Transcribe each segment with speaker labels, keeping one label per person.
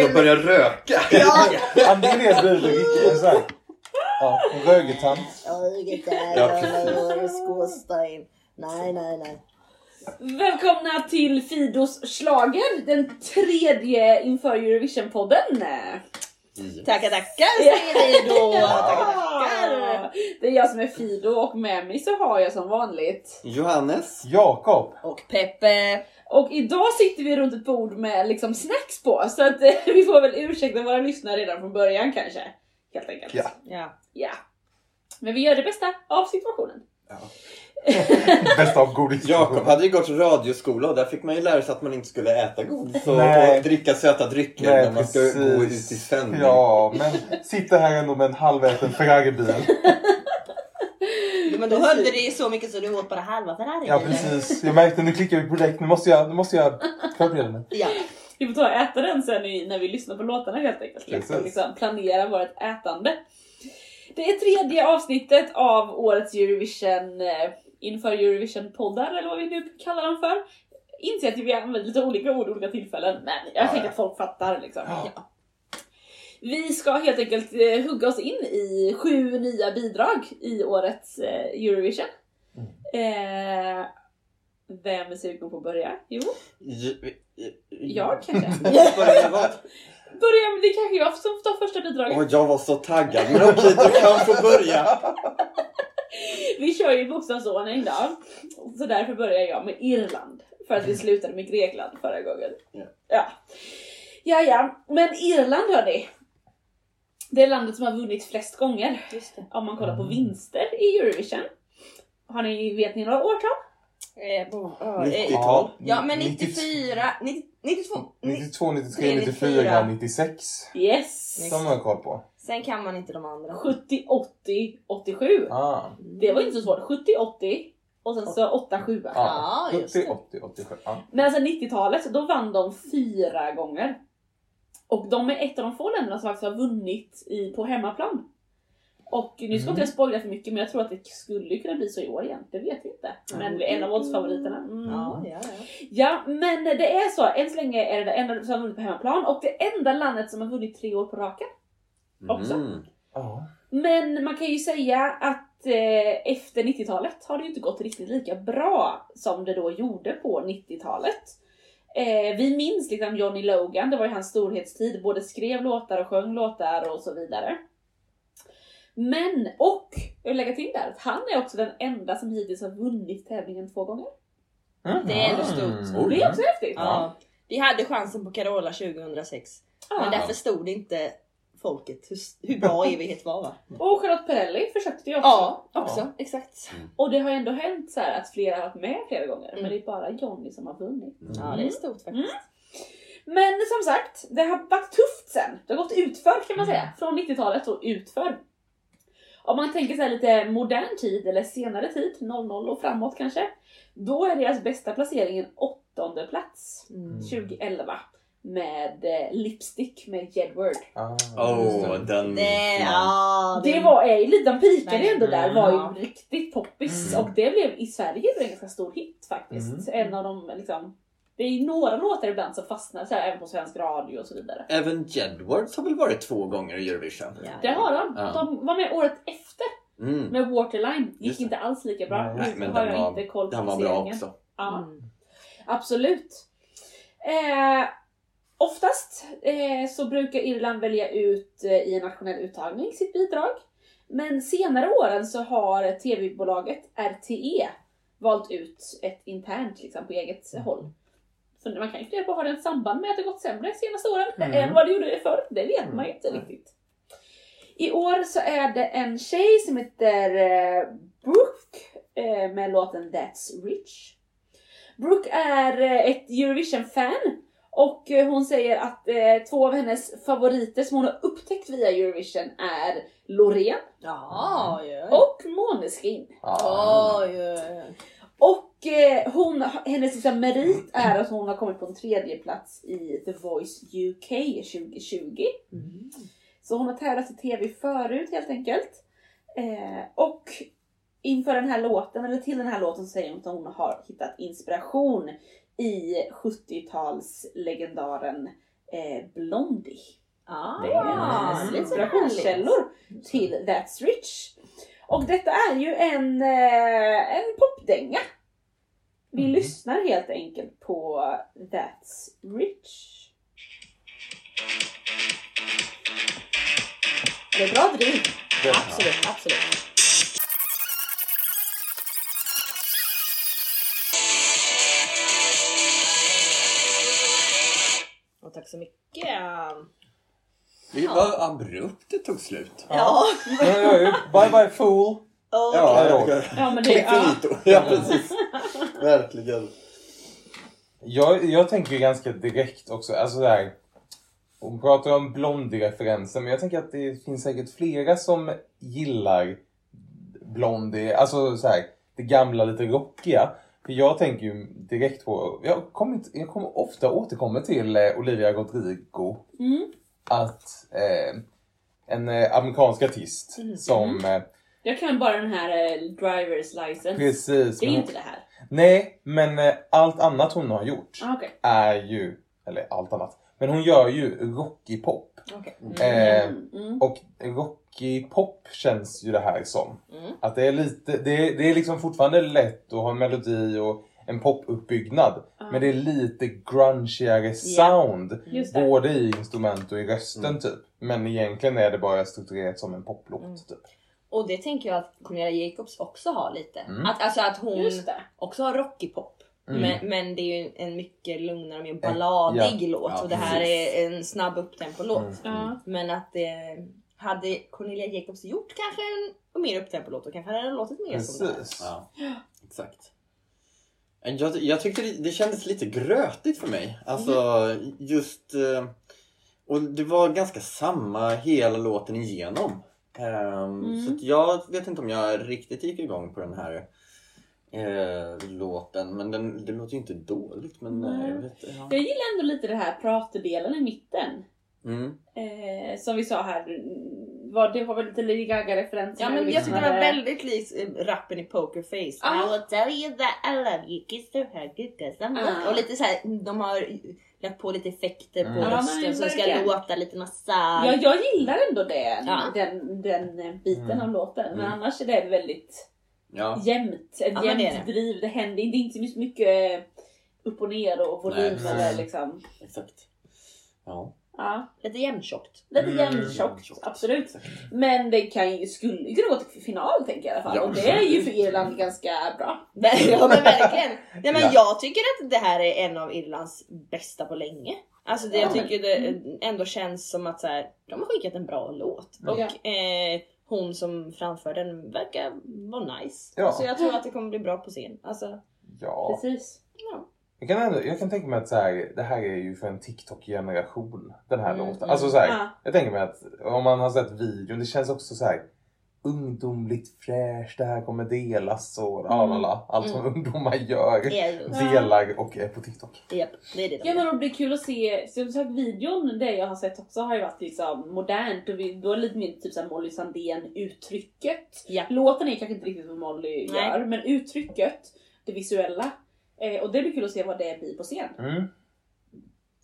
Speaker 1: jag
Speaker 2: börjar röka.
Speaker 1: Ja!
Speaker 3: Andreas blir riktigt såhär. Ja, rögetant.
Speaker 1: Ögat
Speaker 2: Ja,
Speaker 1: skorsten. Nej, nej, nej.
Speaker 4: Välkomna till Fidos slager, den tredje inför Eurovision-podden.
Speaker 1: Tackar, tackar säger vi då.
Speaker 4: Det är jag som är Fido och med mig så har jag som vanligt.
Speaker 2: Johannes.
Speaker 3: Jakob.
Speaker 1: Och Peppe.
Speaker 4: Och idag sitter vi runt ett bord med liksom snacks på så att eh, vi får väl ursäkta våra lyssnare redan från början kanske. Helt enkelt.
Speaker 3: Ja.
Speaker 1: Ja.
Speaker 4: Ja. Men vi gör det bästa av situationen.
Speaker 3: Bästa av godis.
Speaker 2: Jakob hade ju gått radioskola och där fick man ju lära sig att man inte skulle äta godis och,
Speaker 3: Nej.
Speaker 2: och dricka söta drycker
Speaker 3: Nej,
Speaker 2: när man ska
Speaker 3: precis.
Speaker 2: gå ut i sändning.
Speaker 3: Ja, men sitter här ändå med en halväten Ferrari-bil.
Speaker 1: Men då höll du dig så mycket så du åt bara halva Ferrari.
Speaker 3: Ja, precis. Jag märkte nu klickar vi på direkt. Nu måste jag, nu måste jag förbereda mig.
Speaker 1: Ja.
Speaker 4: Vi får ta och äta den sen i, när vi lyssnar på låtarna helt enkelt. Liksom,
Speaker 3: Precis.
Speaker 4: liksom planera vårt ätande. Det är tredje avsnittet av årets Eurovision eh, inför Eurovision-poddar eller vad vi nu kallar dem för. Inser att vi använder lite olika ord olika tillfällen men jag
Speaker 3: Ja,
Speaker 4: tänker
Speaker 3: ja.
Speaker 4: att folk fattar liksom.
Speaker 3: Ja.
Speaker 4: Vi ska helt enkelt eh, hugga oss in i sju nya bidrag i årets eh, Eurovision. Eh, vem är sugen på att börja? Jo,
Speaker 2: j-
Speaker 4: jag kanske.
Speaker 2: Börja vad?
Speaker 4: Börja med det är kanske jag som får ta första bidraget.
Speaker 2: Åh, jag var så taggad. Men okej, du kan få börja.
Speaker 4: Vi kör ju bokstavsordning då. Så därför börjar jag med Irland. För att vi slutade med Grekland förra gången.
Speaker 2: Ja.
Speaker 4: Ja, ja. Men Irland hörni. Det är landet som har vunnit flest gånger.
Speaker 1: Just det.
Speaker 4: Om man kollar på vinster i Eurovision. Har ni, vet ni några årtal?
Speaker 1: Eh, bo- ja, eh,
Speaker 2: 90-tal.
Speaker 1: Ja, men 94, 90, 92.
Speaker 3: 92, 93, 94, 96.
Speaker 4: Yes!
Speaker 3: De har jag koll på.
Speaker 1: Sen kan man inte de andra.
Speaker 4: 70, 80, 87.
Speaker 3: Ah.
Speaker 4: Det var inte så svårt. 70, 80 och sen så 8, 7.
Speaker 1: Ja, just
Speaker 3: 70,
Speaker 1: det.
Speaker 3: 80, 87. Ja.
Speaker 4: Men alltså 90-talet, då vann de fyra gånger. Och de är ett av de få länderna som faktiskt har vunnit i, på hemmaplan. Och nu ska
Speaker 3: Mm.
Speaker 4: inte jag spoila för mycket men jag tror att det skulle kunna bli så i år igen. Det vet vi inte. Men vi är en av oddsfavoriterna. Mm.
Speaker 1: Ja, ja, ja.
Speaker 4: Ja, men det är så. Än så länge är det det enda som har vunnit på hemmaplan och det enda landet som har vunnit tre år på raken. Också.
Speaker 2: Mm.
Speaker 3: Ja.
Speaker 4: Men man kan ju säga att eh, efter 90-talet har det ju inte gått riktigt lika bra som det då gjorde på 90-talet. Eh, vi minns liksom Johnny Logan, det var ju hans storhetstid, både skrev låtar och sjöng låtar och så vidare. Men, och jag vill lägga till där, att han är också den enda som hittills har vunnit tävlingen två gånger.
Speaker 3: Mm.
Speaker 1: Det är ändå stort.
Speaker 2: Oj.
Speaker 4: Det är också häftigt.
Speaker 1: Ja. Vi hade chansen på Carola 2006.
Speaker 4: Ja.
Speaker 1: Men där förstod inte folket hur, hur bra evighet var va?
Speaker 4: Och Charlotte Perrelli försökte ju också.
Speaker 1: Ja, också. Exakt.
Speaker 4: Och det har ju ändå hänt så här att flera har varit med flera gånger, men
Speaker 1: Mm.
Speaker 4: det är bara Johnny som har vunnit.
Speaker 1: Ja, det är stort faktiskt.
Speaker 4: Men som sagt, det har varit tufft sen. Det har gått utför kan man säga. Från 90-talet och utför. Om man tänker här lite modern tid eller senare tid, 00 och framåt kanske. Då är deras bästa placering en åttonde plats.
Speaker 1: Mm.
Speaker 4: 2011. Med eh, Lipstick med Jedward.
Speaker 3: Ah, det.
Speaker 2: den...
Speaker 1: Det, ja,
Speaker 4: Det var, är ju lite, de pikade
Speaker 1: Nej.
Speaker 4: ändå där, var ju riktigt poppis.
Speaker 3: Mm.
Speaker 4: Och det blev i Sverige en ganska stor hit faktiskt.
Speaker 3: Mm.
Speaker 4: En av de liksom, det är ju några låtar ibland som fastnar så här, även på svensk radio och så vidare.
Speaker 2: Även Jedwards har väl varit två gånger i Eurovision?
Speaker 1: Ja,
Speaker 4: Det har de.
Speaker 2: Ja.
Speaker 4: De var med året efter
Speaker 2: Mm.
Speaker 4: med Waterline. Gick inte alls lika bra.
Speaker 3: Nej,
Speaker 4: Nu
Speaker 2: Nej, men
Speaker 4: har
Speaker 2: den
Speaker 4: jag
Speaker 2: var,
Speaker 4: inte koll på
Speaker 2: den var bra också.
Speaker 4: Ja,
Speaker 1: Mm.
Speaker 4: absolut. Eh, oftast eh, så brukar Irland välja ut eh, i en nationell uttagning sitt bidrag. Men senare åren så har tv-bolaget RTE valt ut ett internt liksom, på eget håll. Så man kan ju fundera på, har det ett samband med att det gått sämre de senaste åren
Speaker 3: Mm.
Speaker 4: än vad det gjorde förr? Det vet man ju inte
Speaker 3: Mm.
Speaker 4: riktigt. I år så är det en tjej som heter eh, Brooke eh, med låten That's Rich. Brooke är eh, ett Eurovision-fan och eh, hon säger att eh, två av hennes favoriter som hon har upptäckt via Eurovision är Loreen
Speaker 1: Ja, ja, ja.
Speaker 4: och Måneskin.
Speaker 3: Ah.
Speaker 1: Oj.
Speaker 4: Och eh, hon, hennes liksom merit är att hon har kommit på en tredje plats i The Voice UK 2020.
Speaker 1: Mm.
Speaker 4: Så hon har tävlat i TV förut helt enkelt. Eh, och inför den här låten, eller till den här låten, så säger hon att hon har hittat inspiration i 70-talslegendaren eh, Blondie.
Speaker 1: Ah,
Speaker 4: Det är inspirationskällor till That's Rich. Och detta är ju en, eh, en popdänga. Vi
Speaker 3: Mm.
Speaker 4: lyssnar helt enkelt på That's Rich. Det är bra driv.
Speaker 1: Absolut, absolut. Tack så mycket.
Speaker 2: Det var abrupt det tog slut.
Speaker 1: Ja.
Speaker 3: Ja, ja, ja. Bye bye fool.
Speaker 2: Ja,
Speaker 3: Ja,
Speaker 2: ja,
Speaker 4: Ja men det ja.
Speaker 2: Ja, precis. Verkligen.
Speaker 3: Jag, jag tänker ju ganska direkt också, alltså där. Hon pratar om Blondie-referensen, men jag tänker att det finns säkert flera som gillar Blondie, alltså så här, det gamla lite rockiga. För jag tänker ju direkt på, jag kommer, jag kommer ofta återkommer till eh, Olivia Rodrigo.
Speaker 4: Mm.
Speaker 3: Att eh, en eh, amerikansk artist som eh,
Speaker 4: Jag kan bara den här eh, drivers license.
Speaker 3: precis,
Speaker 4: Det är
Speaker 3: men
Speaker 4: inte det här.
Speaker 3: nej men eh, allt annat hon har gjort
Speaker 4: Ah, okej.
Speaker 3: är ju, eller allt annat, men hon gör ju rockig pop.
Speaker 1: Okej.
Speaker 3: Eh,
Speaker 4: Mm, mm.
Speaker 3: och rockig pop känns ju det här som.
Speaker 1: Mm.
Speaker 3: Att det är lite, det är, det är liksom fortfarande lätt att ha en melodi och en popuppbyggnad.
Speaker 4: Ja.
Speaker 3: Men det är lite grungigare sound.
Speaker 4: Just det.
Speaker 3: Både i instrument och i rösten
Speaker 2: Mm.
Speaker 3: typ. Men egentligen är det bara strukturerat som en poplåt
Speaker 1: Mm.
Speaker 3: typ.
Speaker 1: Och det tänker jag att Cornelia Jacobs också har lite.
Speaker 3: Mm.
Speaker 1: Att, alltså att hon också har rockig pop.
Speaker 3: Mm.
Speaker 1: Men, men det är ju en mycket lugnare och mer balladig
Speaker 3: ja.
Speaker 1: låt.
Speaker 2: Ja,
Speaker 1: och det här
Speaker 2: precis.
Speaker 1: är en snabb upptempo-låt.
Speaker 3: Mm.
Speaker 4: Ja.
Speaker 1: Men att det hade Cornelia Jacobs gjort kanske en mer upptempo-låt och kanske hade den låtit mer som det här.
Speaker 3: Precis.
Speaker 2: Ja, exakt. Jag, jag tyckte det, det kändes lite grötigt för mig. Alltså just... eh, Och det var ganska samma hela låten igenom.
Speaker 4: Mm.
Speaker 2: Så att jag vet inte om jag riktigt gick igång på den här eh, låten. Men den, det låter ju inte dåligt. Men
Speaker 4: Nej.
Speaker 2: jag vet, ja.
Speaker 4: Jag gillar ändå lite det här pratdelen i mitten.
Speaker 2: mm.
Speaker 4: Eh, som vi sa här, mm, var, det var väl lite Lady Gaga-referens.
Speaker 1: Ja men jag tyckte det var väldigt likt eh, rappen i Pokerface.
Speaker 4: Ah.
Speaker 1: I will tell you that I love you, kiss her hug I'm
Speaker 4: Ah.
Speaker 1: Och lite så här, de har lagt på lite effekter på
Speaker 3: Mm.
Speaker 4: Ja,
Speaker 1: rösten som ska låta lite nasal.
Speaker 4: Ja, jag gillar ändå det,
Speaker 1: Ja.
Speaker 4: den, den biten
Speaker 3: Mm.
Speaker 4: av låten. Men
Speaker 2: Mm.
Speaker 4: annars är det väldigt
Speaker 2: ja.
Speaker 4: jämnt. Ett
Speaker 1: Ja, men det
Speaker 4: jämnt
Speaker 1: det.
Speaker 4: driv. Det händer det är inte så mycket upp och ner och volym
Speaker 2: Nej.
Speaker 4: eller liksom.
Speaker 2: Exakt. Ja.
Speaker 4: Ja,
Speaker 1: Lite jämntjockt.
Speaker 4: lite
Speaker 3: Mm.
Speaker 4: jämntjockt,
Speaker 2: Tjockt.
Speaker 4: absolut.
Speaker 2: Exakt.
Speaker 4: Men det kan ju, skulle ju kunna gå till final tänker jag i alla fall.
Speaker 2: Ja.
Speaker 4: Och det är ju för Irland ganska bra.
Speaker 1: ja men verkligen. Nej, men
Speaker 3: Ja.
Speaker 1: Jag tycker att det här är en av Irlands bästa på länge. Alltså det,
Speaker 4: Ja,
Speaker 1: jag
Speaker 4: men-
Speaker 1: tycker det ändå känns som att så här, de har skickat en bra låt.
Speaker 3: Mm.
Speaker 1: Och
Speaker 4: Ja.
Speaker 1: eh, hon som framför den verkar vara nice.
Speaker 3: Ja.
Speaker 1: Så jag tror att det kommer bli bra på scen. Alltså,
Speaker 3: Ja.
Speaker 4: Precis.
Speaker 1: ja.
Speaker 3: Jag kan, ändå, jag kan tänka mig att så här, det här är ju för en TikTok-generation. Den här
Speaker 1: Mm,
Speaker 3: låten.
Speaker 1: mm.
Speaker 3: Alltså så här,
Speaker 4: Ja.
Speaker 3: Jag tänker mig att om man har sett videon, det känns också så här ungdomligt fräscht, det här kommer delas och
Speaker 4: Mm.
Speaker 3: alala. Allt som ungdomar gör.
Speaker 1: Ja.
Speaker 3: Delar och är på TikTok.
Speaker 1: Japp, det är det de
Speaker 4: Ja men det blir kul att se, som sagt videon det jag har sett också har ju varit liksom modernt och vi, då är det lite mer typ såhär Molly Sandén uttrycket.
Speaker 1: Ja.
Speaker 4: Låten är kanske inte riktigt vad Molly
Speaker 1: Nej.
Speaker 4: gör men uttrycket, det visuella. Eh, och det blir kul att se vad det blir på scen.
Speaker 3: Mm.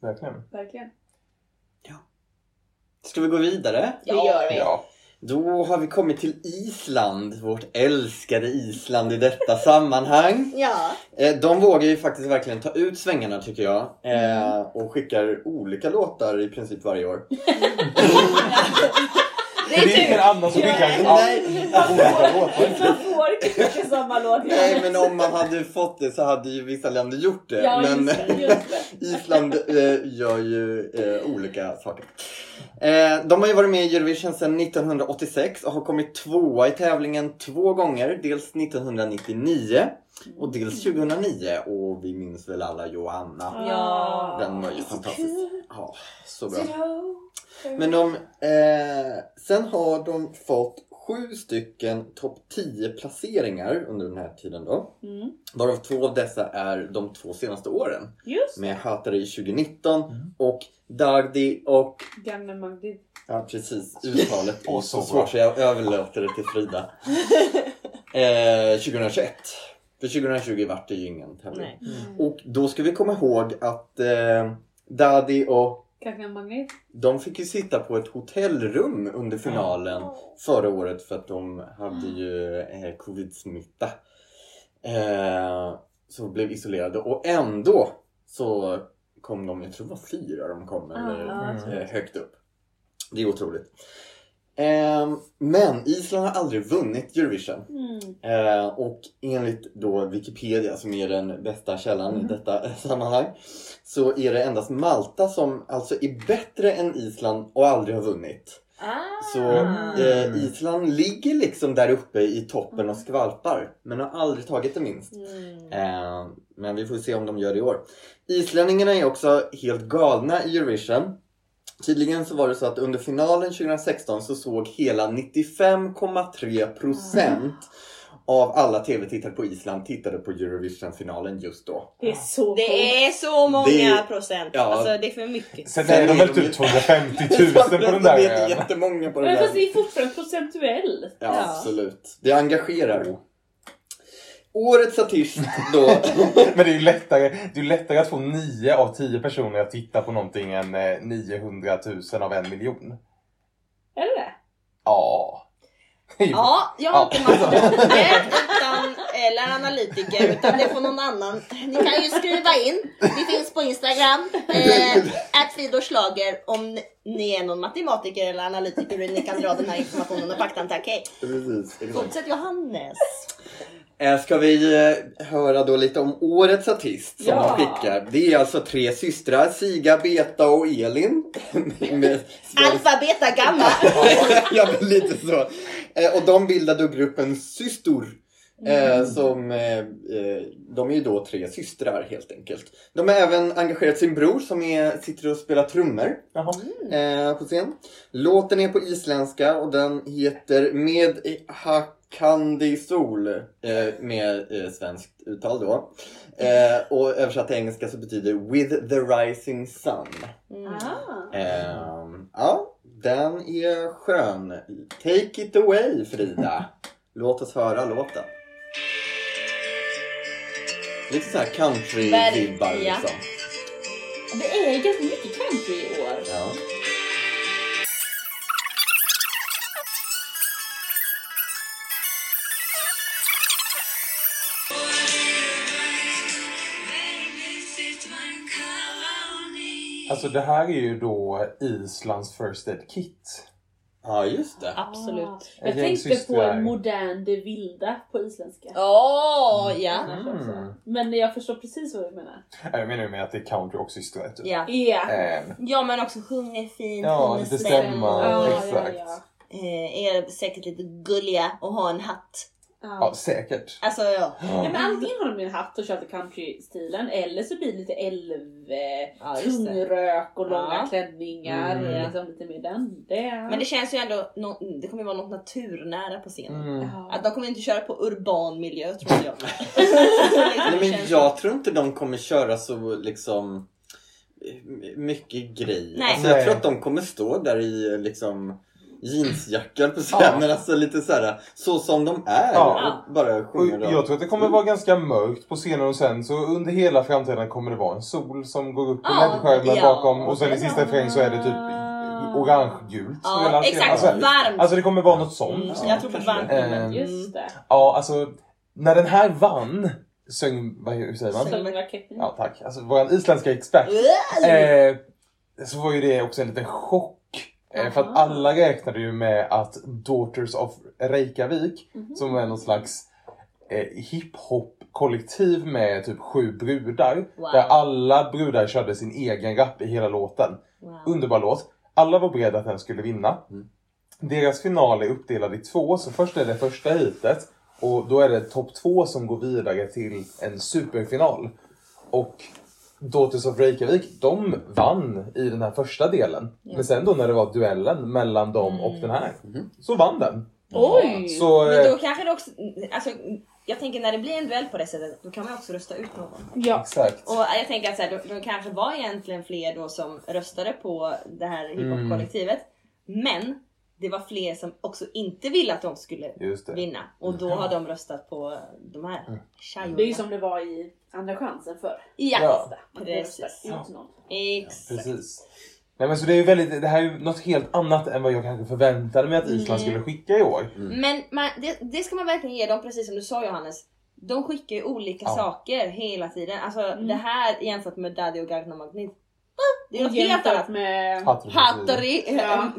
Speaker 3: Verkligen.
Speaker 4: Verkligen.
Speaker 2: Ska vi gå vidare?
Speaker 1: Det gör vi.
Speaker 3: Ja.
Speaker 2: Då har vi kommit till Island, vårt älskade Island i detta sammanhang.
Speaker 1: Ja.
Speaker 2: Eh, De vågar ju faktiskt verkligen ta ut svängarna tycker jag. Eh, och skickar olika låtar i princip varje år.
Speaker 1: Det
Speaker 3: är ingen annan som skickar
Speaker 2: Nej.
Speaker 4: Man får inte samma låt.
Speaker 2: Nej men om man hade fått det så hade ju vissa länder gjort det.
Speaker 4: Ja
Speaker 2: men
Speaker 4: just det, just det.
Speaker 2: Island eh, gör ju eh, olika saker. Eh, de har ju varit med i Eurovision sedan 1986 och har kommit tvåa i tävlingen två gånger. Dels 1999 och dels 2009. Och vi minns väl alla Joanna.
Speaker 1: Ja.
Speaker 2: Den var ju fantastisk. Ja, så bra. Men de, eh, sen har de fått sju stycken topp 10 placeringar under den här tiden då.
Speaker 4: Mm.
Speaker 2: Varav två av dessa är de två senaste åren.
Speaker 4: Just
Speaker 2: Med Hatari 2019 och Dagdi och,
Speaker 4: Gamle Magdi.
Speaker 2: ja precis, uttalet är så
Speaker 3: så
Speaker 2: svårt så jag överlåter det till Frida. Eh, 2021. För 2020 vart det ju ingen tävling.
Speaker 1: Nej.
Speaker 2: Och då ska vi komma ihåg att eh, Daddy och
Speaker 4: Kakan
Speaker 2: de fick ju sitta på ett hotellrum under finalen förra året för att de hade ju eh, covid-smitta. Eh, så blev isolerade och ändå så kom de, jag tror det var fyra de kom, eller eh, högt upp. Det är otroligt. Eh, men Island har aldrig vunnit Eurovision.
Speaker 4: Mm.
Speaker 2: Eh, och enligt då Wikipedia som är den bästa källan i detta sammanhang så är det endast Malta som alltså är bättre än Island och aldrig har vunnit.
Speaker 1: Ah.
Speaker 2: Så eh, Island ligger liksom där uppe i toppen och skvalpar men har aldrig tagit det minst.
Speaker 1: Mm.
Speaker 2: Eh, men vi får se om de gör det i år. Islänningarna är också helt galna i Eurovision. Tydligen så var det så att under finalen 2016 så såg hela 95,3% av alla tv-tittare på Island tittade på Eurovision-finalen just då.
Speaker 4: Det är så.
Speaker 1: Det är så många
Speaker 2: Det-
Speaker 1: procent.
Speaker 2: ja.
Speaker 1: Alltså det är för mycket.
Speaker 3: Sen
Speaker 2: Sen
Speaker 3: är de väl typ
Speaker 2: ju-
Speaker 3: 250 000 på den
Speaker 2: Det är
Speaker 3: där
Speaker 2: jättemånga på den
Speaker 4: Men
Speaker 2: där.
Speaker 4: fast det är fortfarande procentuellt.
Speaker 2: Ja,
Speaker 1: Ja.
Speaker 2: absolut. Det engagerar. Årets artist då.
Speaker 3: Men det är ju lättare, det är lättare att få 9 av 10 personer att titta på någonting än eh, 900 000 av en miljon.
Speaker 4: Är det det?
Speaker 3: Ja.
Speaker 1: Ja, jag har inte matematiker utan, eller analytiker utan det får någon annan. Ni kan ju skriva in. Vi finns på Instagram. Eh, om ni är någon matematiker eller analytiker och ni kan dra den här informationen och faktan till Okej. Fortsätt Johannes.
Speaker 2: Eh, Ska vi eh, höra då lite om årets artist som
Speaker 4: Ja.
Speaker 2: de skickar. Det är alltså tre systrar, Siga, Beta och Elin.
Speaker 1: Alfa, beta, gamma.
Speaker 2: ja, men lite så. Eh, och de bildade då gruppen Systor. Eh, som, de är ju då tre systrar helt enkelt. De har även engagerat sin bror som är, sitter och spelar trummor
Speaker 3: Jaha.
Speaker 2: eh, på scen. Låten är på isländska och den heter Med Hakandi Sol eh, med eh, svenskt uttal då. Eh, och översatt till engelska så betyder With the Rising Sun.
Speaker 1: Mm.
Speaker 4: Ah.
Speaker 2: Ehm, ja, den är skön. Take it away Frida. Låt oss höra låten. Lite såhär country-vibbar liksom.
Speaker 4: Det är ganska mycket country i år.
Speaker 2: Ja.
Speaker 3: Alltså det här är ju då Islands First Aid Kit.
Speaker 2: ja, just det.
Speaker 1: Absolut.
Speaker 4: Ah. Jag tänkte på en modern Det vilda på isländska.
Speaker 1: Åh, ja.
Speaker 4: Kanske också.
Speaker 3: Mm.
Speaker 4: Men jag förstår precis vad du menar.
Speaker 3: Jag menar ju med att det är country och systrar typ.
Speaker 1: Ja.
Speaker 4: Ja.
Speaker 3: Ehm,
Speaker 1: Ja men också sjunger fint,
Speaker 3: Ja, lite
Speaker 1: stämma.
Speaker 3: stämma.
Speaker 4: Ja,
Speaker 3: exakt.
Speaker 4: ja, ja.
Speaker 1: Eh, är säkert lite gulliga och har en hatt.
Speaker 3: Ja,
Speaker 4: Ja.
Speaker 3: säkert.
Speaker 1: Alltså ja.
Speaker 4: Ja, men antingen har de en hatt och kör till country-stilen eller så blir det lite älv,
Speaker 1: Ja,
Speaker 4: tungrök och långa
Speaker 1: Ja.
Speaker 4: klänningar.
Speaker 3: Mm.
Speaker 4: Liksom lite mer den. Det,
Speaker 1: Men det känns ju ändå, nå- det kommer ju vara något naturnära på scenen.
Speaker 3: Mm.
Speaker 4: ja.
Speaker 1: Att de kommer inte köra på urban miljö tror jag.
Speaker 2: Nej, men jag tror inte de kommer köra så liksom mycket grejer.
Speaker 1: Nej.
Speaker 2: Alltså, jag
Speaker 3: Nej.
Speaker 2: tror att de kommer stå där i liksom jeansjackor på scenen.
Speaker 3: Ja.
Speaker 2: Alltså lite så här, så som de är.
Speaker 3: Ja.
Speaker 2: Bara
Speaker 3: Och
Speaker 2: sjunger. och-
Speaker 3: jag tror att det kommer vara ganska mörkt på scenen och sen så under hela framtiden kommer det vara en sol som går upp på
Speaker 1: Ja,
Speaker 3: LED-skärmen
Speaker 1: ja.
Speaker 3: bakom och sen i sista refräng så är det typ orangegult.
Speaker 1: Ja, exakt.
Speaker 3: Alltså,
Speaker 1: Varmt.
Speaker 3: alltså det kommer vara något sånt.
Speaker 1: Mm,
Speaker 2: Ja,
Speaker 1: jag tror på varmt.
Speaker 2: det.
Speaker 1: Mm.
Speaker 4: Just det.
Speaker 3: Ja, alltså när den här vann söng, vad hur säger man?
Speaker 4: Sångraketten.
Speaker 3: Ja tack. Alltså våran isländska expert. Eh, så var ju det också en liten chock. Eh, för att
Speaker 4: Aha.
Speaker 3: alla räknade ju med att Daughters of Reykjavik,
Speaker 4: Mhm.
Speaker 3: som är någon slags eh, hiphop-kollektiv med typ sju brudar.
Speaker 1: Wow.
Speaker 3: Där alla brudar körde sin egen rap i hela låten.
Speaker 1: Wow.
Speaker 3: Underbar låt. Alla var beredda att den skulle vinna.
Speaker 2: Mm.
Speaker 3: Deras final är uppdelad i två, så först är det första heatet och då är det topp två som går vidare till en superfinal. Och Daughters of Reykjavik, de vann i den här första delen. Men sen då när det var duellen mellan dem och den här, så vann den.
Speaker 4: Oj!
Speaker 3: Så,
Speaker 1: Men
Speaker 3: eh,
Speaker 1: då kanske det också, alltså, jag tänker när det blir en duell på det sättet, då kan man också rösta ut någon.
Speaker 4: Ja.
Speaker 3: exakt.
Speaker 1: Och jag tänker att så här, då, då kanske var egentligen fler då som röstade på det här hiphop-kollektivet. Men det var fler som också inte ville att de skulle vinna. Och då har de röstat på de här tjejorna.
Speaker 4: Det är ju som det var i Andra chansen för
Speaker 1: Ja, Precis.
Speaker 3: Nej, men så det, är ju väldigt, det här är ju något helt annat än vad jag kanske förväntade mig att Island
Speaker 1: Mm.
Speaker 3: skulle skicka i år.
Speaker 1: Men man, det, det ska man verkligen ge dem, precis som du sa Johannes. De skickar ju olika
Speaker 3: Ja.
Speaker 1: saker hela tiden. Alltså
Speaker 4: Mm.
Speaker 1: det här jämfört med Daddy och Gagna Magnet. Det är något helt annat.
Speaker 4: med...
Speaker 3: Hattrick.
Speaker 1: Hattari,
Speaker 4: Ja.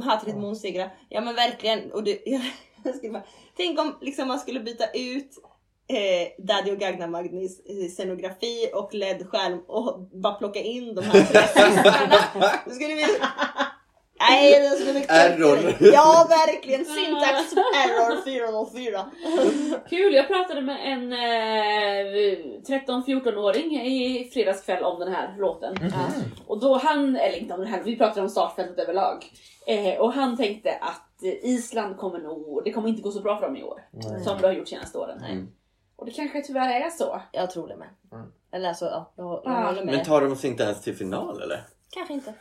Speaker 1: ja. Men verkligen. Och det, bara, tänk om liksom man skulle byta ut eh, Daddy och Gagna Magnis eh, scenografi och LED-skärm och bara plocka in de här tre systrarna. Nej, det skulle bli
Speaker 2: Error.
Speaker 1: Ja, verkligen. Syntax error 404.
Speaker 4: Kul, jag pratade med en eh, 13-14-åring i fredagskväll om den här låten. Och då han, eller inte om den här, vi pratade om startfältet överlag. Eh, och han tänkte att Island kommer nog, det kommer inte gå så bra för dem i år.
Speaker 3: Nej.
Speaker 4: Som det har gjort senaste åren.
Speaker 2: Mm.
Speaker 4: Och det kanske tyvärr är så.
Speaker 1: Jag tror det med.
Speaker 3: Mm.
Speaker 1: Eller alltså, ja, jag, jag
Speaker 4: Ah.
Speaker 1: håller med.
Speaker 2: Men tar de sig inte ens till final eller?
Speaker 1: Kanske inte.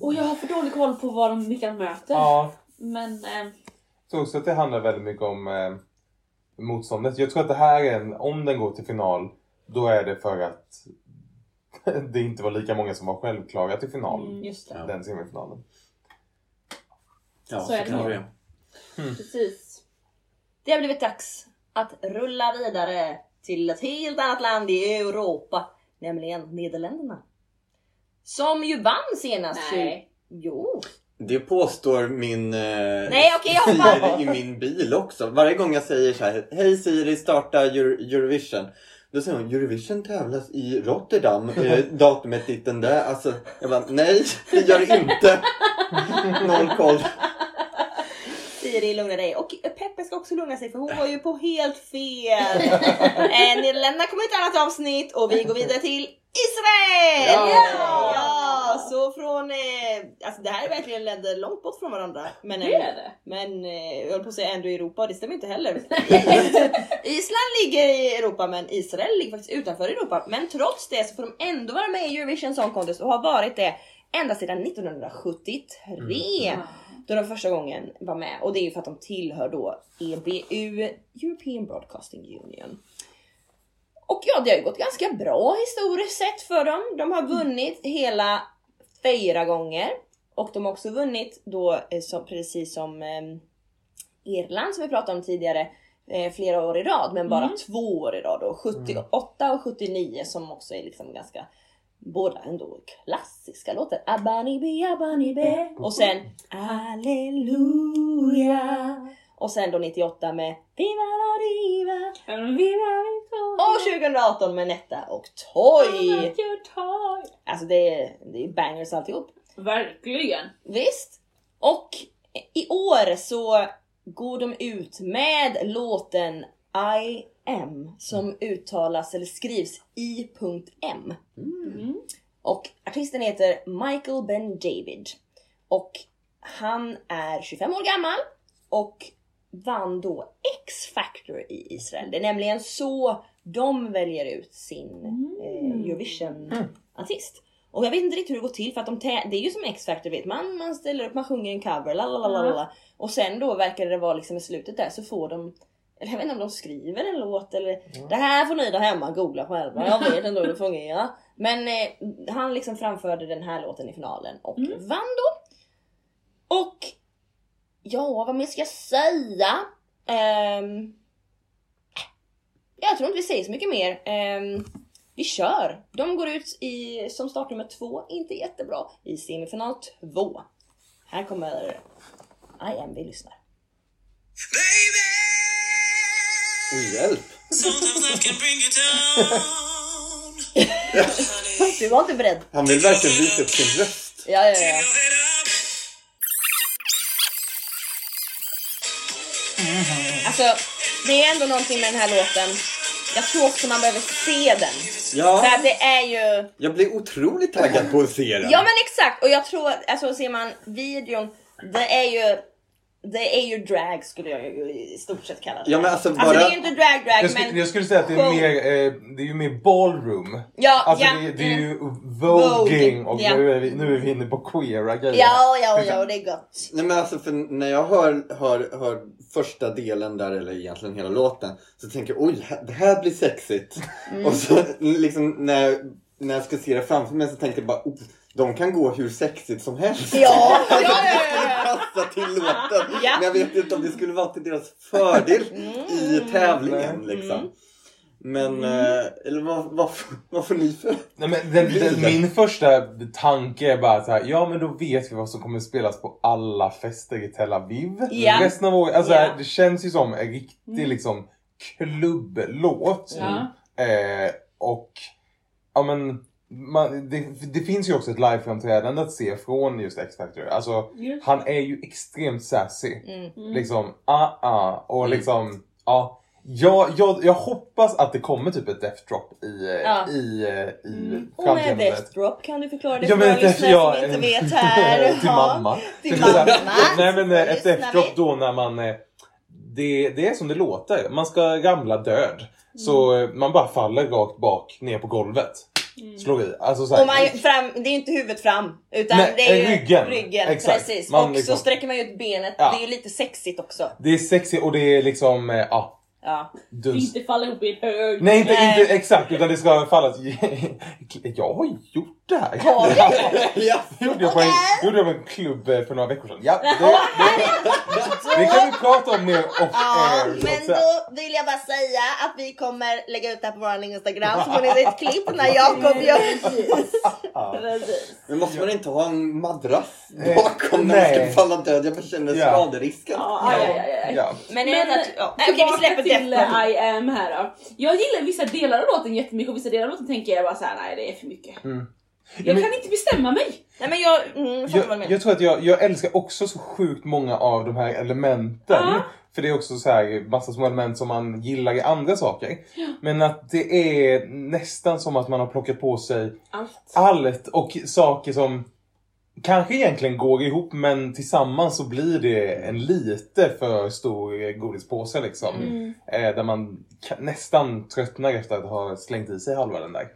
Speaker 4: Och jag har för dålig koll på vad de, vilka de möter.
Speaker 3: Ja,
Speaker 4: Men eh,
Speaker 3: jag tror också att det handlar väldigt mycket om eh, motståndet. Jag tror att det här är en, om den går till final, då är det för att det inte var lika många som var självklara till final.
Speaker 4: Mm.
Speaker 1: Just det.
Speaker 3: Den semifinalen.
Speaker 2: Ja,
Speaker 4: Så
Speaker 2: så,
Speaker 4: är det
Speaker 2: kan
Speaker 4: nog.
Speaker 2: det
Speaker 4: precis.
Speaker 1: Det har blivit dags att rulla vidare till ett helt annat land i Europa. Nämligen Nederländerna. Som ju vann senast.
Speaker 4: Nej.
Speaker 1: Jo.
Speaker 2: Det påstår min eh,
Speaker 1: Nej, okej, jag.
Speaker 2: Siri i min bil också. Varje gång jag säger så här, hej Siri starta Euro- Eurovision. Då säger hon, Eurovision tävlas i Rotterdam, eh, datumet dit den där. Alltså, jag bara, nej det gör det inte. Noll koll.
Speaker 1: Siri lugna dig. Och Peppe ska också lugna sig för hon var ju på helt fel. eh, Nederländerna kommer ett annat avsnitt och vi går vidare till Israel!
Speaker 2: Ja!
Speaker 1: Ja, så från... Eh, alltså det här är verkligen länder långt bort från varandra. Men,
Speaker 4: Det är det.
Speaker 1: men eh, jag höll på att säga ändå i Europa, det stämmer inte heller. Island ligger i Europa men Israel ligger faktiskt utanför Europa. Men trots det så får de ändå vara med i Eurovision Song Contest och har varit det ända sedan 1973. Då de första gången var med och det är ju för att de tillhör då EBU, European Broadcasting Union. Och ja, det har ju gått ganska bra historiskt sett för dem. De har vunnit hela fyra gånger och de har också vunnit då, eh, som, precis som eh, Irland som vi pratade om tidigare, eh, flera år i rad, men bara
Speaker 4: Mm.
Speaker 1: två år i rad då. 78 och 79 som också är liksom ganska båda ändå klassiska låtar. Abanibi, abanibe. Och sen Halleluja. Och sen då 98 med Viva la diva. Och 2018 med Netta och Toy. Alltså det är, det är bangers alltihop.
Speaker 4: Verkligen.
Speaker 1: Visst. Och i år så går de ut med låten I am som uttalas eller skrivs I.M.
Speaker 4: Mm.
Speaker 1: Och artisten heter Michael Ben David. Och han är 25 år gammal och vann då X-Factor i Israel. Det är nämligen så de väljer ut sin eh, Eurovision-artist. Och jag vet inte riktigt hur det går till för att de det är ju som X-Factor vet man, man ställer upp, man sjunger en cover, lalalala. Och sen då verkar det vara liksom i slutet där så får de eller jag vet inte om de skriver en låt eller Det här får ni där hemma googla själva, jag vet inte hur det fungerar. Men eh, han liksom framförde den här låten i finalen och
Speaker 4: Mm.
Speaker 1: vann då. Och ja, vad mer ska jag säga? Ehm, jag tror inte vi säger så mycket mer. Ehm, vi kör! De går ut i, som startnummer två, inte jättebra, i semifinal två. Här kommer I am, vi lyssnar.
Speaker 2: Oh, hjälp.
Speaker 1: Du var inte beredd?
Speaker 2: Han vill verkligen visa upp sin röst.
Speaker 1: Ja, ja, ja. Alltså, det är ändå någonting med den här låten. Jag tror också man behöver se den. För
Speaker 2: Ja,
Speaker 1: att det är ju...
Speaker 2: jag blir otroligt taggad på att se den.
Speaker 1: Ja men exakt! Och jag tror, alltså ser man videon, det är ju... det är ju drag skulle jag ju i stort sett kalla det.
Speaker 2: Ja, men alltså
Speaker 1: alltså
Speaker 2: bara-
Speaker 1: det är ju inte drag drag
Speaker 3: Jag, skulle,
Speaker 1: men
Speaker 3: jag skulle säga att det är mer, eh, det är ju mer ballroom.
Speaker 1: Ja,
Speaker 3: Alltså
Speaker 1: ja,
Speaker 3: det, det är
Speaker 1: mm.
Speaker 3: ju voging och
Speaker 1: ja.
Speaker 3: nu, är vi, nu är vi inne på queera grejer.
Speaker 1: Ja, ja, ja, det är gott.
Speaker 2: Nej men alltså för när jag hör, hör, hör första delen där, eller egentligen hela låten, så tänker jag oj, det här blir sexigt.
Speaker 1: Mm.
Speaker 2: Och så liksom när, jag- när jag ska se det framför mig så tänker jag bara, oh, de kan gå hur sexigt som helst.
Speaker 1: Ja, ja,
Speaker 2: Alltså,
Speaker 1: ja,
Speaker 2: det
Speaker 1: ja,
Speaker 2: till låten.
Speaker 1: Ja.
Speaker 2: Men jag vet inte om det skulle vara till deras fördel i
Speaker 1: Mm.
Speaker 2: tävlingen liksom. Men, eh, eller vad, vad, vad får ni för?
Speaker 3: Nej, men den, den, min första tanke är bara så här, ja men då vet vi vad som kommer spelas på alla fester i Tel Aviv.
Speaker 1: Ja.
Speaker 3: Resten av året, alltså
Speaker 1: Ja.
Speaker 3: det känns ju som en riktig liksom klubblåt.
Speaker 4: Ja.
Speaker 3: Eh, och ja men man, det, det finns ju också ett liveframträdande att se från just X-Factor. Alltså
Speaker 4: Just.
Speaker 3: han är ju extremt sassy.
Speaker 1: Mm.
Speaker 3: Liksom, ah ah. Och liksom, ja. Jag, jag, jag hoppas att det kommer typ ett death drop i, eh,
Speaker 1: Ja.
Speaker 3: i, eh, i
Speaker 4: Mm.
Speaker 1: Och med. Death Drop kan du förklara det
Speaker 3: Ja,
Speaker 1: för
Speaker 3: men
Speaker 1: våra
Speaker 3: ett Death-
Speaker 1: lyssnare
Speaker 3: ja,
Speaker 1: som inte vet här.
Speaker 3: till mamma.
Speaker 1: Till
Speaker 3: säga-
Speaker 1: mamma.
Speaker 3: Nej men eh, ett death drop då när man eh, det, det är som det låter. Man ska ramla död. Så
Speaker 1: Mm.
Speaker 3: eh, man bara faller rakt bak ner på golvet. Slår i. Alltså så här,
Speaker 1: Och man, fram, det är ju inte huvudet fram utan
Speaker 3: Nej,
Speaker 1: det är ju
Speaker 3: ryggen.
Speaker 1: ryggen
Speaker 3: Exakt.
Speaker 1: precis.
Speaker 3: Man
Speaker 1: och
Speaker 3: liksom-
Speaker 1: så sträcker man ju ut benet.
Speaker 3: Ja.
Speaker 1: Det är ju lite sexigt också.
Speaker 3: Det är sexigt och det är liksom, eh, ja.
Speaker 1: Ja.
Speaker 3: duns.
Speaker 4: Inte falla ihop i en hög.
Speaker 3: Nej inte,
Speaker 1: Nej.
Speaker 3: inte exakt utan det ska falla... Jag har gjort det här.
Speaker 1: Har
Speaker 3: Det
Speaker 2: ja.
Speaker 3: gjorde jag på en, gjorde jag på en klubb eh, för några veckor sedan. Ja, det, det, det kan vi prata om mer off
Speaker 1: Ja,
Speaker 3: air.
Speaker 1: men då vill jag bara säga att vi kommer lägga ut det här på vår Instagram så får ni se ett klipp när Jakob gör
Speaker 4: Precis.
Speaker 2: Men måste man inte ha en madrass
Speaker 3: Eh,
Speaker 2: bakom när man ska falla död? Jag känner
Speaker 3: Ja.
Speaker 2: skaderisken.
Speaker 4: Ja, aj.
Speaker 3: Ja.
Speaker 1: Men,
Speaker 4: Men
Speaker 1: ja, okej vi släpper
Speaker 4: till
Speaker 1: Drop.
Speaker 4: eh, I am här då. Jag gillar vissa delar av låten jättemycket och vissa delar av låten tänker jag bara såhär, nej det är för mycket.
Speaker 3: Mm.
Speaker 4: Jag
Speaker 3: men-
Speaker 4: kan inte bestämma mig.
Speaker 1: Nej men jag mm,
Speaker 3: Jag, jag tror att jag, jag älskar också så sjukt många av de här elementen.
Speaker 4: Ja.
Speaker 3: För det är också så här massa små element som man gillar i andra saker. Men att det är nästan som att man har plockat på sig
Speaker 4: Allt.
Speaker 3: allt och saker som kanske egentligen går ihop men tillsammans så blir det en lite för stor godispåse liksom.
Speaker 4: Mm.
Speaker 3: Eh, där man nästan tröttnar efter att ha slängt i sig halva den där.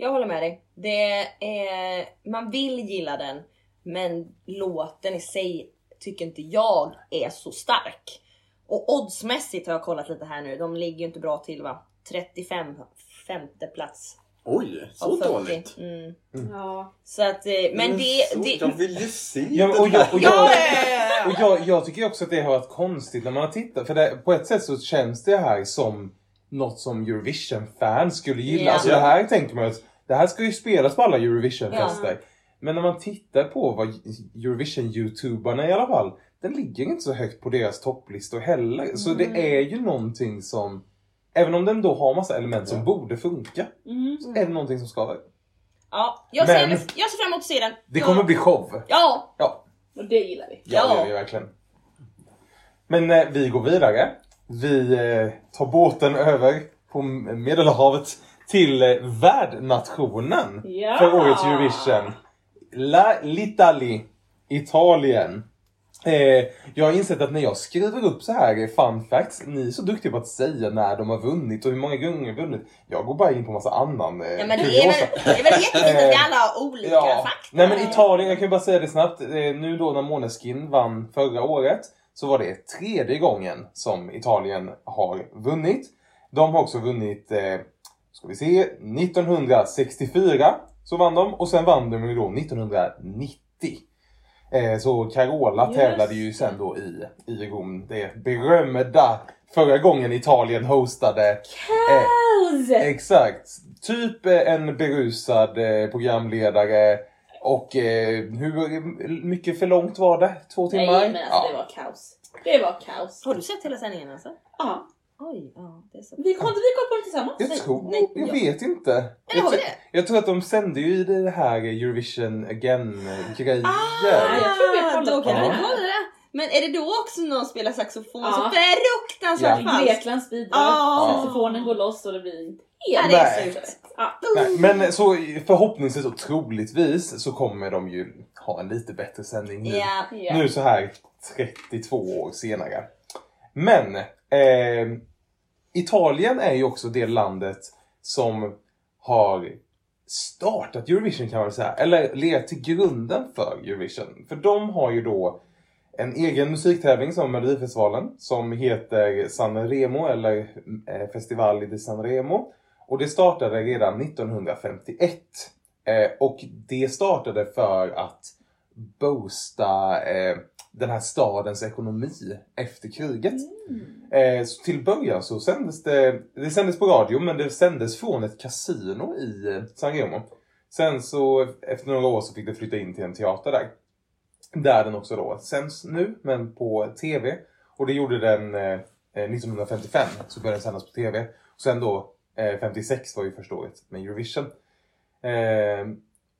Speaker 1: Jag håller med dig. Det är, man vill gilla den men låten i sig tycker inte jag är så stark. Och oddsmässigt har jag kollat lite här nu. De ligger ju inte bra till va? 35 femte plats
Speaker 2: Oj, så
Speaker 1: av 40.
Speaker 2: dåligt.
Speaker 1: Mm.
Speaker 4: Ja.
Speaker 1: Så att, eh, men det...
Speaker 2: så,
Speaker 1: det
Speaker 2: Jag vill ju se
Speaker 3: Ja,
Speaker 2: den
Speaker 3: och jag, och jag,
Speaker 1: Ja, ja, ja, ja.
Speaker 3: Och jag, jag tycker också att det har varit konstigt när man har tittat. För det, på ett sätt så känns det här som något som Eurovision-fans skulle gilla.
Speaker 1: Ja.
Speaker 3: Alltså det här tänker man att det här ska ju spelas på alla Eurovision-fester. Men när man tittar på vad Eurovision-youtubarna i alla fall, den ligger inte så högt på deras topplistor heller. Så det är ju någonting som, även om den då har massa element som borde funka,
Speaker 4: Mm.
Speaker 3: så är det någonting som skaver.
Speaker 1: ja jag, ser,
Speaker 3: Men-
Speaker 1: jag ser fram emot att se den.
Speaker 3: Det
Speaker 1: Ja.
Speaker 3: kommer bli show.
Speaker 1: Ja,
Speaker 3: Ja,
Speaker 4: Och det gillar vi.
Speaker 3: Ja,
Speaker 1: Ja.
Speaker 3: det gör vi verkligen. Men eh, vi går vidare. Vi eh, tar båten över på Medelhavet till eh, värdnationen
Speaker 4: Ja.
Speaker 3: för årets Eurovision. La L'Italie, Italien. Eh, jag har insett att när jag skriver upp så här eh, fun facts, ni är så duktiga på att säga när de har vunnit och hur många gånger de har vunnit. Jag går bara in på massa annan eh,
Speaker 1: ja men det är väl, det är väl jättefint att vi alla har olika
Speaker 3: Ja.
Speaker 1: fakta.
Speaker 3: Nej men Italien, jag kan bara säga det snabbt. Eh, Nu då när Måneskin vann förra året så var det tredje gången som Italien har vunnit. De har också vunnit, eh, ska vi se, 1964 så vann de och sen vann de ju då 1990. Eh, så Carola
Speaker 4: Just
Speaker 3: tävlade ju sen då i, i Rom, det berömda förra gången Italien hostade. Eh,
Speaker 4: Paus!
Speaker 3: Exakt. Typ eh, en berusad eh, programledare. Och eh, hur mycket för långt var det? Två timmar?
Speaker 4: Nej men alltså det var kaos. Det var kaos.
Speaker 1: Har du sett hela sändningen alltså?
Speaker 4: Ja.
Speaker 1: Oj, ja det är så.
Speaker 4: Vi har inte vi koll på det tillsammans?
Speaker 3: Jag
Speaker 1: Nej,
Speaker 3: tror,
Speaker 1: nej,
Speaker 3: jag
Speaker 1: ja.
Speaker 3: vet inte.
Speaker 1: Eller
Speaker 3: Jag,
Speaker 1: har vi
Speaker 3: tr-
Speaker 1: det?
Speaker 3: jag tror att de sände ju i det här Eurovision again-grejer.
Speaker 4: Nej, jag tror vi har kollat
Speaker 3: på det.
Speaker 1: Men är det då också någon spelar saxofon
Speaker 4: Ja.
Speaker 1: så fruktansvärt
Speaker 3: Ja.
Speaker 1: falskt?
Speaker 4: Greklands bidrag.
Speaker 1: Ja.
Speaker 4: Saxofonen går loss och det blir
Speaker 1: Ja,
Speaker 4: helt
Speaker 1: det är så.
Speaker 4: Ja.
Speaker 3: Nej, men så förhoppningsvis och troligtvis så kommer de ju ha en lite bättre sändning nu.
Speaker 1: Ja.
Speaker 3: Nu så här 32 år senare. Men eh, Italien är ju också det landet som har startat Eurovision kan man säga. Eller legat till grunden för Eurovision. För de har ju då en egen musiktävling som Melodifestivalen som heter Sanremo eller eh, Festival di Sanremo. Och det startade redan 1951. Eh, och det startade för att boosta eh, den här stadens ekonomi efter kriget. Eh, så till början så sändes det, det sändes på radio men det sändes från ett kasino i eh, Sanremo. Sen så efter några år så fick det flytta in till en teater där. Där den också då sänds nu men på TV. Och det gjorde den eh, 1955 så började den sändas på TV. Och sen då eh, 56 var ju första året med Eurovision.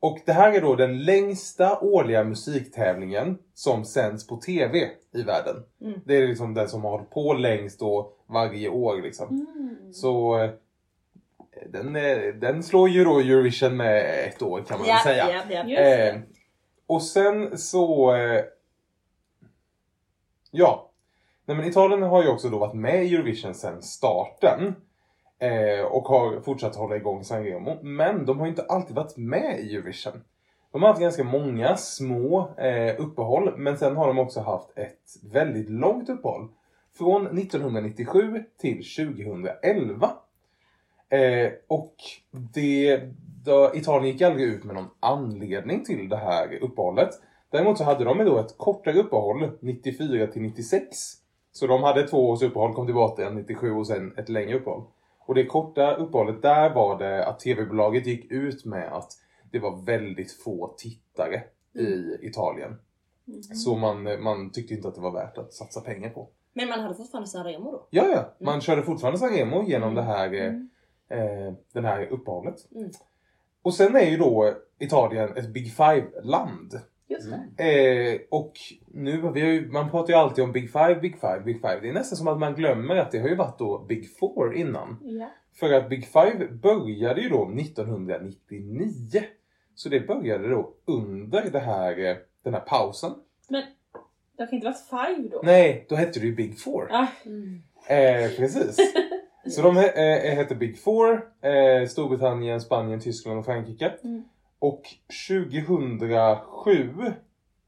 Speaker 3: Och det här är då den längsta årliga musiktävlingen som sänds på TV i världen.
Speaker 1: Mm.
Speaker 3: Det är liksom den som har hållit på längst då varje år liksom.
Speaker 4: Mm.
Speaker 3: Så eh, den, eh, den slår ju då Eurovision med ett år kan man väl säga.
Speaker 1: ja, ja.
Speaker 3: Eh, och sen så... Eh, ja. Nej, men Italien har ju också då varit med i Eurovision sedan starten. Eh, och har fortsatt hålla igång Sanremo. Men de har inte alltid varit med i Eurovision. De har haft ganska många små eh, uppehåll. Men sen har de också haft ett väldigt långt uppehåll. Från 1997 till 2011. Eh, och det, då, Italien gick aldrig ut med någon anledning till det här uppehållet. Däremot så hade de då ett kortare uppehåll, 94 till 96. Så de hade två års uppehåll, kom tillbaka 97 och sen ett längre uppehåll. Och det korta uppehållet där var det att tv-bolaget gick ut med att det var väldigt få tittare i Italien. Så man, man tyckte inte att det var värt att satsa pengar på.
Speaker 1: Men man hade fortfarande Sanremo då?
Speaker 3: Ja, ja. Man körde fortfarande Sanremo genom det här, eh,
Speaker 4: Mm.
Speaker 3: eh, den här uppehållet.
Speaker 1: Mm.
Speaker 3: Och sen är ju då Italien ett Big Five-land.
Speaker 4: Just
Speaker 2: Mm.
Speaker 4: det.
Speaker 3: Eh, och nu, vi har ju, man pratar ju alltid om Big Five, Big Five, Big Five. Det är nästan som att man glömmer att det har ju varit då Big Four innan.
Speaker 4: Ja.
Speaker 3: För att Big Five började ju då 1999. Så det började då under det här, eh, den här pausen.
Speaker 4: Men det kan inte varit five då?
Speaker 3: Nej, då hette det ju Big Four.
Speaker 4: Ah,
Speaker 1: Mm.
Speaker 3: Eh, precis. Så de he- eh, hette Big Four. Eh, Storbritannien, Spanien, Tyskland och Frankrike.
Speaker 4: Mm.
Speaker 3: Och 2007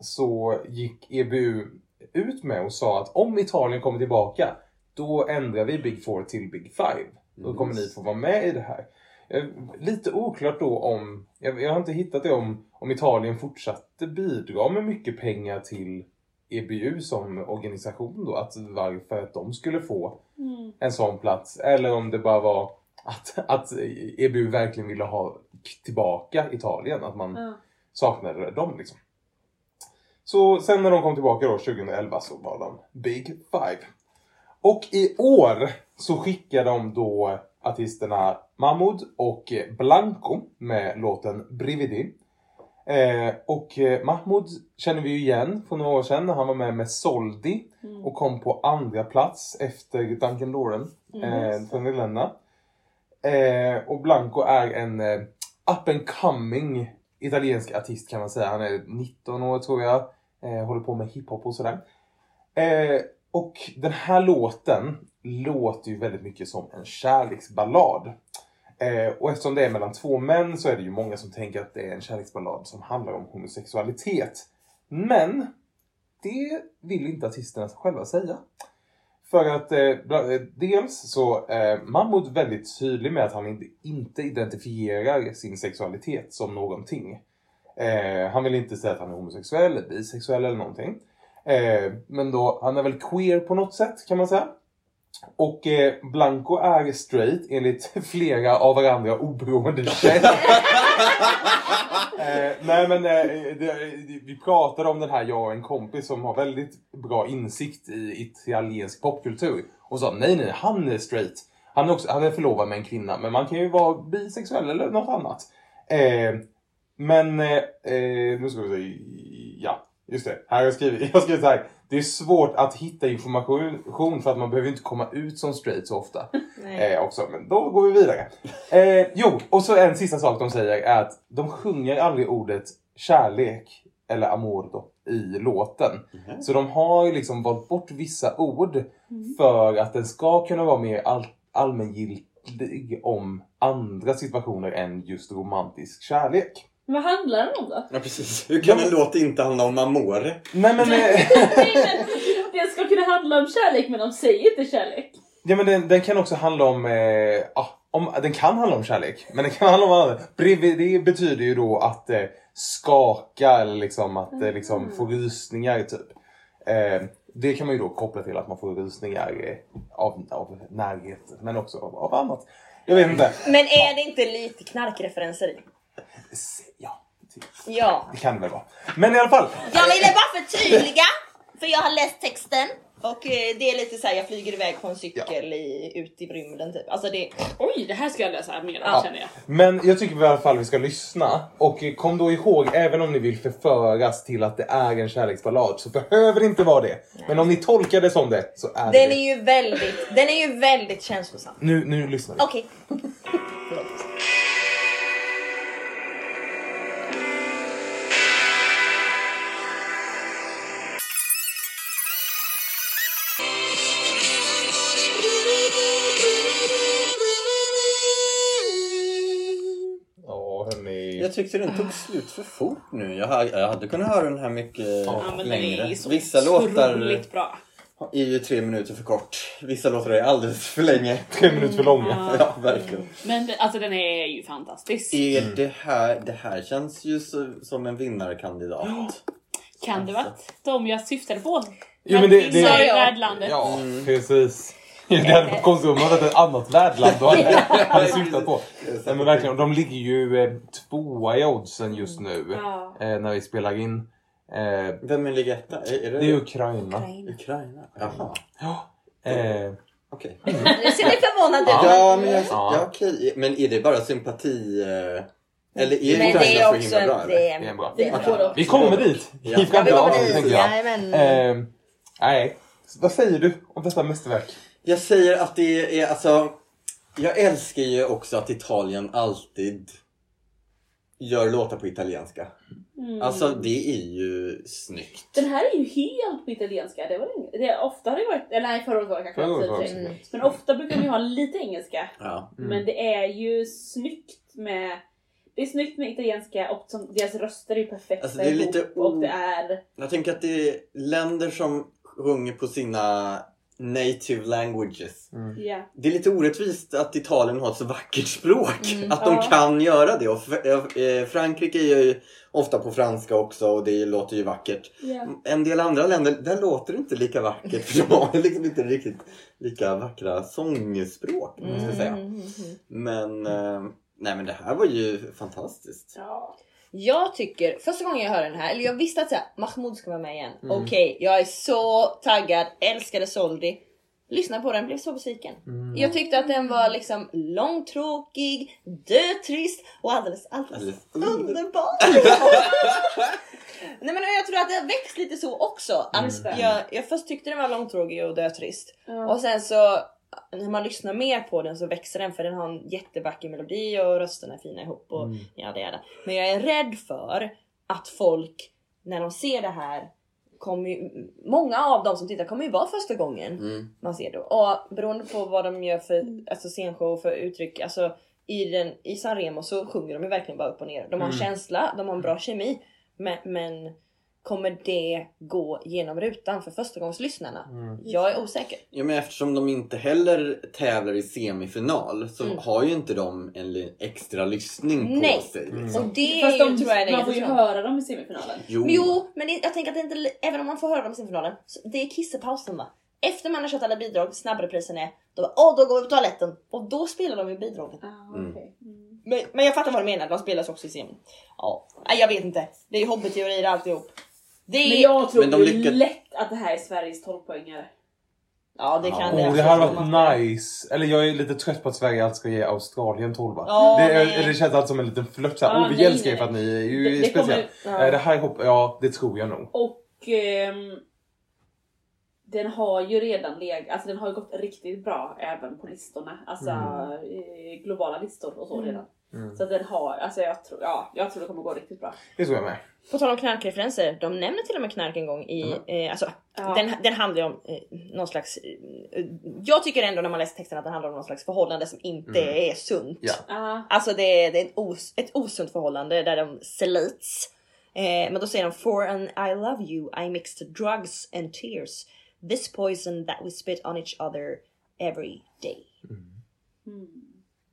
Speaker 3: så gick EBU ut med och sa att om Italien kommer tillbaka då ändrar vi Big Four till Big Five. Då kommer ni få vara med i det här. Eh, Lite oklart då om, jag, jag har inte hittat det om, om Italien fortsatte bidra med mycket pengar till EBU som organisation då, att varför att de skulle få
Speaker 4: mm.
Speaker 3: en sån plats. Eller om det bara var att, att EBU verkligen ville ha tillbaka Italien, att man
Speaker 4: Ja.
Speaker 3: saknade dem liksom. Så sen när de kom tillbaka då 2011 så var de Big Five. Och i år så skickar de då artisterna Mahmoud och Blanco med låten Brividi. Eh, och eh, Mahmoud känner vi ju igen från några år sedan när han var med med Soldi
Speaker 4: Mm.
Speaker 3: och kom på andra plats efter Duncan Lauren eh, från Irlanda. Eh, och Blanco är en eh, up and coming italiensk artist kan man säga. Han är 19 år tror jag. Eh, håller på med hiphop och sådär. Eh, och den här låten låter ju väldigt mycket som en kärleksballad. Eh, och eftersom det är mellan två män så är det ju många som tänker att det är en kärleksballad som handlar om homosexualitet. Men det vill inte artisterna själva säga. För att eh, eh dels så är Mahmoud väldigt tydlig med att han inte, inte identifierar sin sexualitet som någonting. Eh, han vill inte säga att han är homosexuell, eller bisexuell eller någonting. Eh, men då, han är väl queer på något sätt kan man säga. Och eh, Blanco är straight enligt flera av varandra oberoende källor. eh, nej men eh, det, vi pratade om den här, jag och en kompis som har väldigt bra insikt i italiensk popkultur. Och sa nej nej, han är straight. Han är, också, han är förlovad med en kvinna, men man kan ju vara bisexuell eller något annat. Eh, men, eh, eh, nu ska vi se, ja, just det. Här har jag skrivit, jag har skrivit så här. Det är svårt att hitta information för att man behöver inte komma ut som straight så ofta. Eh, också, men då går vi vidare. Eh, jo, och så en sista sak de säger är att de sjunger aldrig ordet kärlek eller amor då, i låten. Så de har ju liksom valt bort vissa ord för att den ska kunna vara mer all, allmängiltig om andra situationer än just romantisk kärlek.
Speaker 4: Vad handlar den om då?
Speaker 2: Ja precis. Hur kan en låt inte handla om amore?
Speaker 3: Nej men, eh,
Speaker 4: Nej, men Den ska kunna handla om kärlek men de säger inte kärlek.
Speaker 3: ja, men den, den kan också handla om, eh, ja, om, den kan handla om kärlek, men den kan handla om annat. Det betyder ju då att eh, skaka eller liksom att eh, liksom få rysningar typ. Eh, det kan man ju då koppla till att man får rysningar eh, av, av närhet, men också av, av annat. Jag vet inte.
Speaker 1: Men är det inte lite knarkreferenser i?
Speaker 3: Ja, typ.
Speaker 1: Ja.
Speaker 3: det kan det väl vara. Men i alla fall.
Speaker 1: Jag ville bara förtydliga, för jag har läst texten. Och eh, det är lite så här, jag flyger iväg på en cykel i, ut i rymden typ. Alltså det...
Speaker 4: Oj, det här ska jag läsa mer
Speaker 1: Ja.
Speaker 4: känner jag.
Speaker 3: Men jag tycker i alla fall vi ska lyssna. Och eh, kom då ihåg, även om ni vill förföras till att det är en kärleksballad så behöver det inte vara det. Men om ni tolkar det som det så är det
Speaker 1: Den
Speaker 3: det.
Speaker 1: är ju väldigt, den är ju väldigt känslosam.
Speaker 3: Nu, nu lyssnar vi.
Speaker 1: Okej. Förlåt.
Speaker 2: Jag tyckte den tog slut för fort nu. Jag hade, jag hade kunnat höra den här mycket
Speaker 3: Ja,
Speaker 2: längre.
Speaker 4: är
Speaker 2: Vissa låtar
Speaker 4: bra.
Speaker 2: är ju tre minuter för kort. Vissa låtar är alldeles för länge.
Speaker 3: Tre minuter för långa.
Speaker 2: Ja, verkligen.
Speaker 4: Men det- alltså den är ju fantastisk.
Speaker 2: Är det här, det här känns ju så, som en vinnarkandidat.
Speaker 4: Kan det vara de jag syftade på?
Speaker 3: Jo, men det- det-
Speaker 4: sa i
Speaker 1: Ja.
Speaker 4: värdlandet.
Speaker 3: Ja, precis. Det hade varit konstigt om man hade ett annat värdland då hade, hade syftat på. Nej, men verkligen, och de ligger ju eh, tvåa i oddsen just nu.
Speaker 4: Ja.
Speaker 3: Eh, när vi spelar in. Eh,
Speaker 2: Vem är ligger etta? Är, är det,
Speaker 3: det är Ukraina.
Speaker 2: Ukraina? Jaha,
Speaker 3: Ja. Eh,
Speaker 2: okej.
Speaker 1: Nu ser ni förvånad ut.
Speaker 2: Ja, men, jag,
Speaker 3: Ja.
Speaker 2: ja. okej. men är det bara sympati? eh, Eller är
Speaker 1: Men det
Speaker 2: Ukraina
Speaker 1: är
Speaker 2: så
Speaker 1: också
Speaker 2: himla bra?
Speaker 1: en...
Speaker 2: eller?
Speaker 1: Det är,
Speaker 3: Det bra.
Speaker 1: det är bra.
Speaker 3: vi kommer dit
Speaker 2: Ja.
Speaker 3: i
Speaker 1: Ja, vi
Speaker 3: framtida
Speaker 1: kommer
Speaker 3: avsnitt
Speaker 1: dit.
Speaker 3: tänker jag.
Speaker 1: Jajamän.
Speaker 3: Eh, nej, vad säger du om detta mästerverk?
Speaker 2: Jag säger att det är alltså... Jag älskar ju också att Italien alltid gör låtar på italienska.
Speaker 4: Mm.
Speaker 2: Alltså det är ju snyggt.
Speaker 4: Den här är ju helt på italienska. Det var det, det, ofta har det varit, eller nej förra året var det kanske
Speaker 3: Förra året
Speaker 1: Mm.
Speaker 4: Men ofta brukar ju ha lite engelska.
Speaker 2: Ja.
Speaker 3: Mm.
Speaker 4: Men det är ju snyggt med det är snyggt med italienska och som, deras röster är ju perfekta
Speaker 2: Alltså, det är lite
Speaker 4: ihop och det är...
Speaker 2: Jag tänker att det är länder som sjunger på sina native languages.
Speaker 4: Ja.
Speaker 2: Det är lite orättvist att Italien har ett så vackert språk.
Speaker 1: Mm.
Speaker 2: att de
Speaker 4: Ja.
Speaker 2: kan göra det. Och F- eh, Frankrike är ju ofta på franska också och det låter ju vackert.
Speaker 4: ja.
Speaker 2: En del andra länder, där låter det inte lika vackert. För de har liksom inte riktigt lika vackra sångspråk. Jag säga.
Speaker 1: Mm, mm, mm.
Speaker 2: Men, eh, nej men det här var ju fantastiskt.
Speaker 4: ja.
Speaker 1: Jag tycker, första gången jag hörde den här, eller jag visste att så här, Mahmoud ska vara med igen. Okej, jag är så taggad, älskade Soldi. Lyssnade på den, blev så besviken. Jag tyckte att den var liksom långtråkig, dötrist och alldeles, alldeles underbar. Nej men jag tror att det har växt lite så också.
Speaker 4: Mm.
Speaker 1: jag, jag först tyckte den var långtråkig och dötrist.
Speaker 4: Ja.
Speaker 1: Och sen så när man lyssnar mer på den så växer den för den har en jättevacker melodi och rösterna är fina ihop och
Speaker 3: Mm.
Speaker 1: ja det är det. Men jag är rädd för att folk när de ser det här kommer ju, många av dem som tittar kommer ju vara första gången
Speaker 2: Mm.
Speaker 1: man ser det. Och beroende på vad de gör för alltså, scenshow för uttryck, alltså i, den, i San Remo så sjunger de ju verkligen bara upp och ner. De har
Speaker 3: Mm.
Speaker 1: känsla, de har en bra kemi. Men, men kommer det gå genom rutan för förstagångslyssnarna?
Speaker 3: Mm.
Speaker 1: Jag är osäker.
Speaker 2: Ja, men eftersom de inte heller tävlar i semifinal så
Speaker 1: Mm.
Speaker 2: har ju inte de en extra lyssning på
Speaker 1: Nej.
Speaker 2: sig.
Speaker 3: Mm.
Speaker 2: Liksom.
Speaker 1: Och det är
Speaker 4: Fast de,
Speaker 1: tror jag är
Speaker 4: man får ju höra dem i semifinalen.
Speaker 2: Jo.
Speaker 1: Jo, men det, jag tänker att det inte, även om man får höra dem i semifinalen, så det är kissepausen va? Efter man har kört alla bidrag, snabbreprisen är, då, åh, då går vi på toaletten. Och då spelar de ju bidragen.
Speaker 4: Ah,
Speaker 2: Mm.
Speaker 4: okej. Mm.
Speaker 1: Men, men jag fattar vad du menar, de spelas också i semin. Ja, jag vet inte. Det är ju hobbyteorier alltihop. Det är,
Speaker 4: Men jag tror
Speaker 2: Men de lyckas-
Speaker 4: lätt att det här är Sveriges 12-poängare.
Speaker 1: Ja, det kan
Speaker 2: Ja.
Speaker 1: det.
Speaker 3: Oh, det hade varit nice. Eller jag är lite trött på att Sverige alltid ska ge Australien 12
Speaker 1: Ja,
Speaker 3: det, är- det känns alltid som en liten flört såhär.
Speaker 4: Ja,
Speaker 3: oh, vi
Speaker 4: nej,
Speaker 3: älskar er för att ni är ju
Speaker 4: Det- det
Speaker 3: speciella.
Speaker 4: kommer-
Speaker 3: Nej, det här hopp, ja det tror jag nog.
Speaker 4: Och ehm, den har ju redan legat, alltså den har ju gått riktigt bra även på listorna. Alltså
Speaker 3: Mm.
Speaker 4: eh, globala listor och så
Speaker 1: Mm.
Speaker 4: Så att den har, alltså jag tror, ja, jag tror det kommer gå riktigt bra.
Speaker 3: Det tror jag med.
Speaker 1: På tal om knarkreferenser, de nämner till och med knark en gång i, eh, alltså
Speaker 4: Ja.
Speaker 1: den, den handlar ju om eh, någon slags, eh, jag tycker ändå när man läser texten att den handlar om någon slags förhållande som inte är sunt.
Speaker 3: Ja.
Speaker 4: Ja.
Speaker 1: Alltså det är, det är en os, ett osunt förhållande där de slits. Eh, men då säger de For an I love you I mixed drugs and tears. This poison that we spit on each other every day.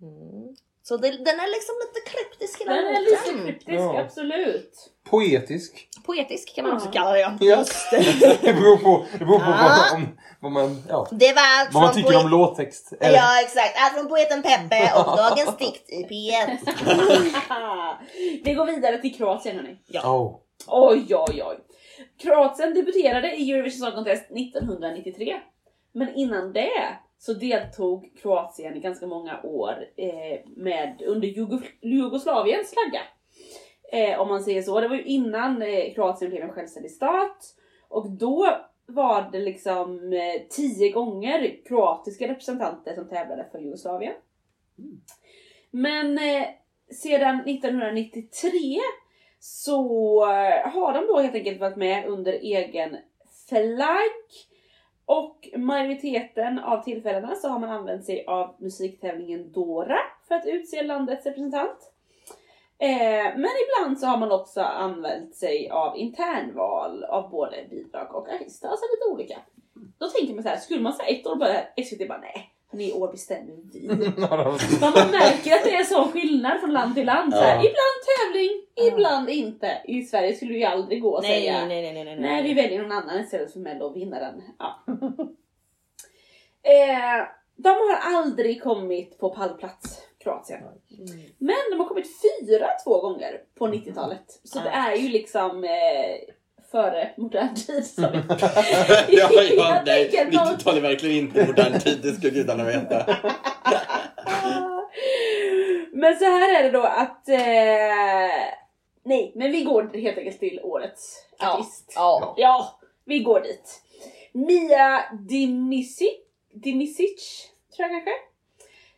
Speaker 1: Mm. Så det, den är liksom lite kryptisk hela
Speaker 4: Den är
Speaker 1: låten.
Speaker 4: lite kryptisk,
Speaker 3: Ja.
Speaker 4: absolut.
Speaker 3: Poetisk.
Speaker 1: Poetisk kan man också kalla det. Ja.
Speaker 3: Ja. det beror på, det beror på
Speaker 1: Ah.
Speaker 3: vad, om, vad man, ja,
Speaker 1: Det var allt
Speaker 3: vad man
Speaker 1: från
Speaker 3: tycker
Speaker 1: poet-
Speaker 3: om låttext. Eller-
Speaker 1: Ja exakt, allt från poeten Peppe och dagens dikt i P1.
Speaker 4: Vi går vidare till Kroatien hörni.
Speaker 3: Oh.
Speaker 4: Oj, oj, oj. Kroatien debuterade i Eurovision Song Contest 1993. Men innan det så deltog Kroatien i ganska många år eh, med, under Jugoslaviens flagga. Eh, om man säger så. Det var ju innan eh, Kroatien blev en självständig stat. Och då var det liksom eh, tio gånger kroatiska representanter som tävlade för Jugoslavien. Men eh, sedan 1993 så eh, har de då helt enkelt varit med under egen flagg. Och majoriteten av tillfällena så har man använt sig av musiktävlingen Dora för att utse landets representant. Eh, men ibland så har man också använt sig av internval av både bidrag och artister, alltså lite olika. Då tänker man så här, skulle man säga ett år bara SVT bara nej, för i år bestämmer vi. Men man märker att det är sån skillnad från land till land. Så här,
Speaker 3: Ja.
Speaker 4: Ibland tävling, ibland inte. I Sverige skulle ju aldrig gå att
Speaker 1: Nej,
Speaker 4: säga
Speaker 1: nej, nej, nej, nej,
Speaker 4: Nej, vi väljer någon annan istället för Mello och vinna den. Ja. eh, de har aldrig kommit på pallplats, Kroatien. Men de har kommit fyra två gånger på 90-talet. Så det är ju liksom eh, före modern tid. Som
Speaker 2: ja, ja,
Speaker 4: Jag
Speaker 2: nej.
Speaker 4: tänker någon-
Speaker 2: 90-tal är verkligen inte modern tid, det ska gudarna veta.
Speaker 4: Men så här är det då att... Eh, nej, men vi går helt enkelt till årets
Speaker 1: Ja.
Speaker 4: artist.
Speaker 1: Ja.
Speaker 4: Ja, vi går dit. Mia Dimisic, Dimisic tror jag kanske.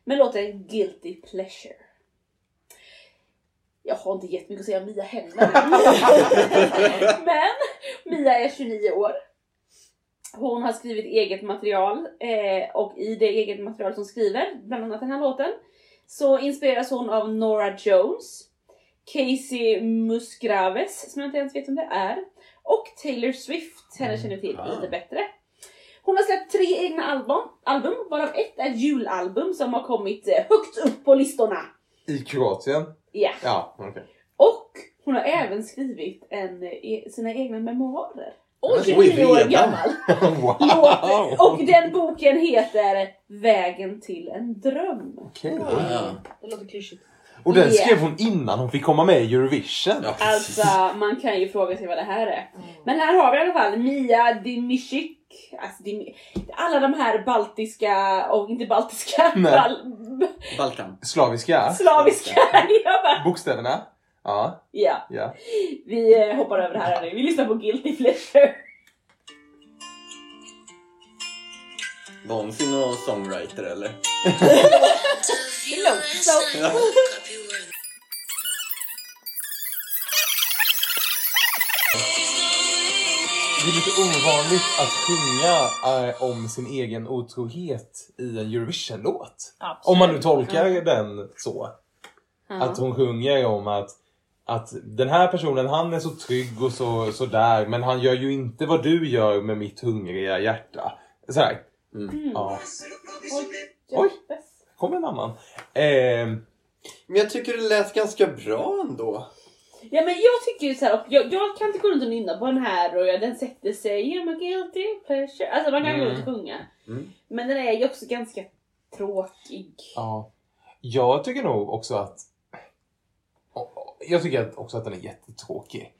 Speaker 4: Med låten Guilty Pleasure. Jag har inte jättemycket att säga om Mia heller. Men Mia är 29 år. Hon har skrivit eget material och och i det eget material som skriver, bland annat den här låten, så inspireras hon av Nora Jones, Casey Musgraves, som jag inte ens vet om det är, och Taylor Swift, henne känner jag till lite bättre. Hon har släppt tre egna album, album, varav ett är julalbum som har kommit eh, högt upp på listorna.
Speaker 3: I Kroatien?
Speaker 4: Ja.
Speaker 3: Ja, okej.
Speaker 4: Och hon har även skrivit en, eh, sina egna memoarer.
Speaker 2: Oj,
Speaker 4: 29 år gammal.
Speaker 3: wow!
Speaker 4: Och den boken heter Vägen till en dröm.
Speaker 3: Okej.
Speaker 2: Ja.
Speaker 1: Det låter klyschigt.
Speaker 3: Och den
Speaker 4: Yeah.
Speaker 3: skrev hon innan hon fick komma med i Eurovision.
Speaker 2: Ja,
Speaker 4: Alltså, man kan ju fråga sig vad det här är. Men här har vi i alla fall Mia Dimishik. Alltså, Dim- alla de här baltiska, och inte baltiska, bal,
Speaker 2: Balkan.
Speaker 3: Slaviska.
Speaker 4: slaviska. Jag bara,
Speaker 3: Bokstäverna. Ja,
Speaker 4: ja,
Speaker 3: ja.
Speaker 4: vi eh, hoppar över det här nu. Vi lyssnar på Guilty Pleasure.
Speaker 2: Var hon singer-songwriter eller?
Speaker 1: Det låter så.
Speaker 3: Det är lite ovanligt att sjunga eh, om sin egen otrohet i en Eurovision-låt. Om man nu tolkar den så.
Speaker 4: Ja.
Speaker 3: Att hon sjunger om att, att den här personen, han är så trygg och så, så där, men han gör ju inte vad du gör med mitt hungriga hjärta. Så här.
Speaker 2: Mm.
Speaker 3: Ja.
Speaker 4: Oj.
Speaker 3: Kom en annan. Ehm,
Speaker 2: Men jag tycker det lät ganska bra ändå.
Speaker 4: Ja men jag tycker ju såhär, jag, jag kan inte gå runt och nynna på den här och jag, den sätter sig, I'm a guilty pleasure. Alltså man kan gå
Speaker 3: Mm.
Speaker 4: runt och sjunga.
Speaker 2: Mm.
Speaker 4: Men den är ju också ganska tråkig.
Speaker 3: ja. Jag tycker nog också att... Jag tycker också att den är jättetråkig.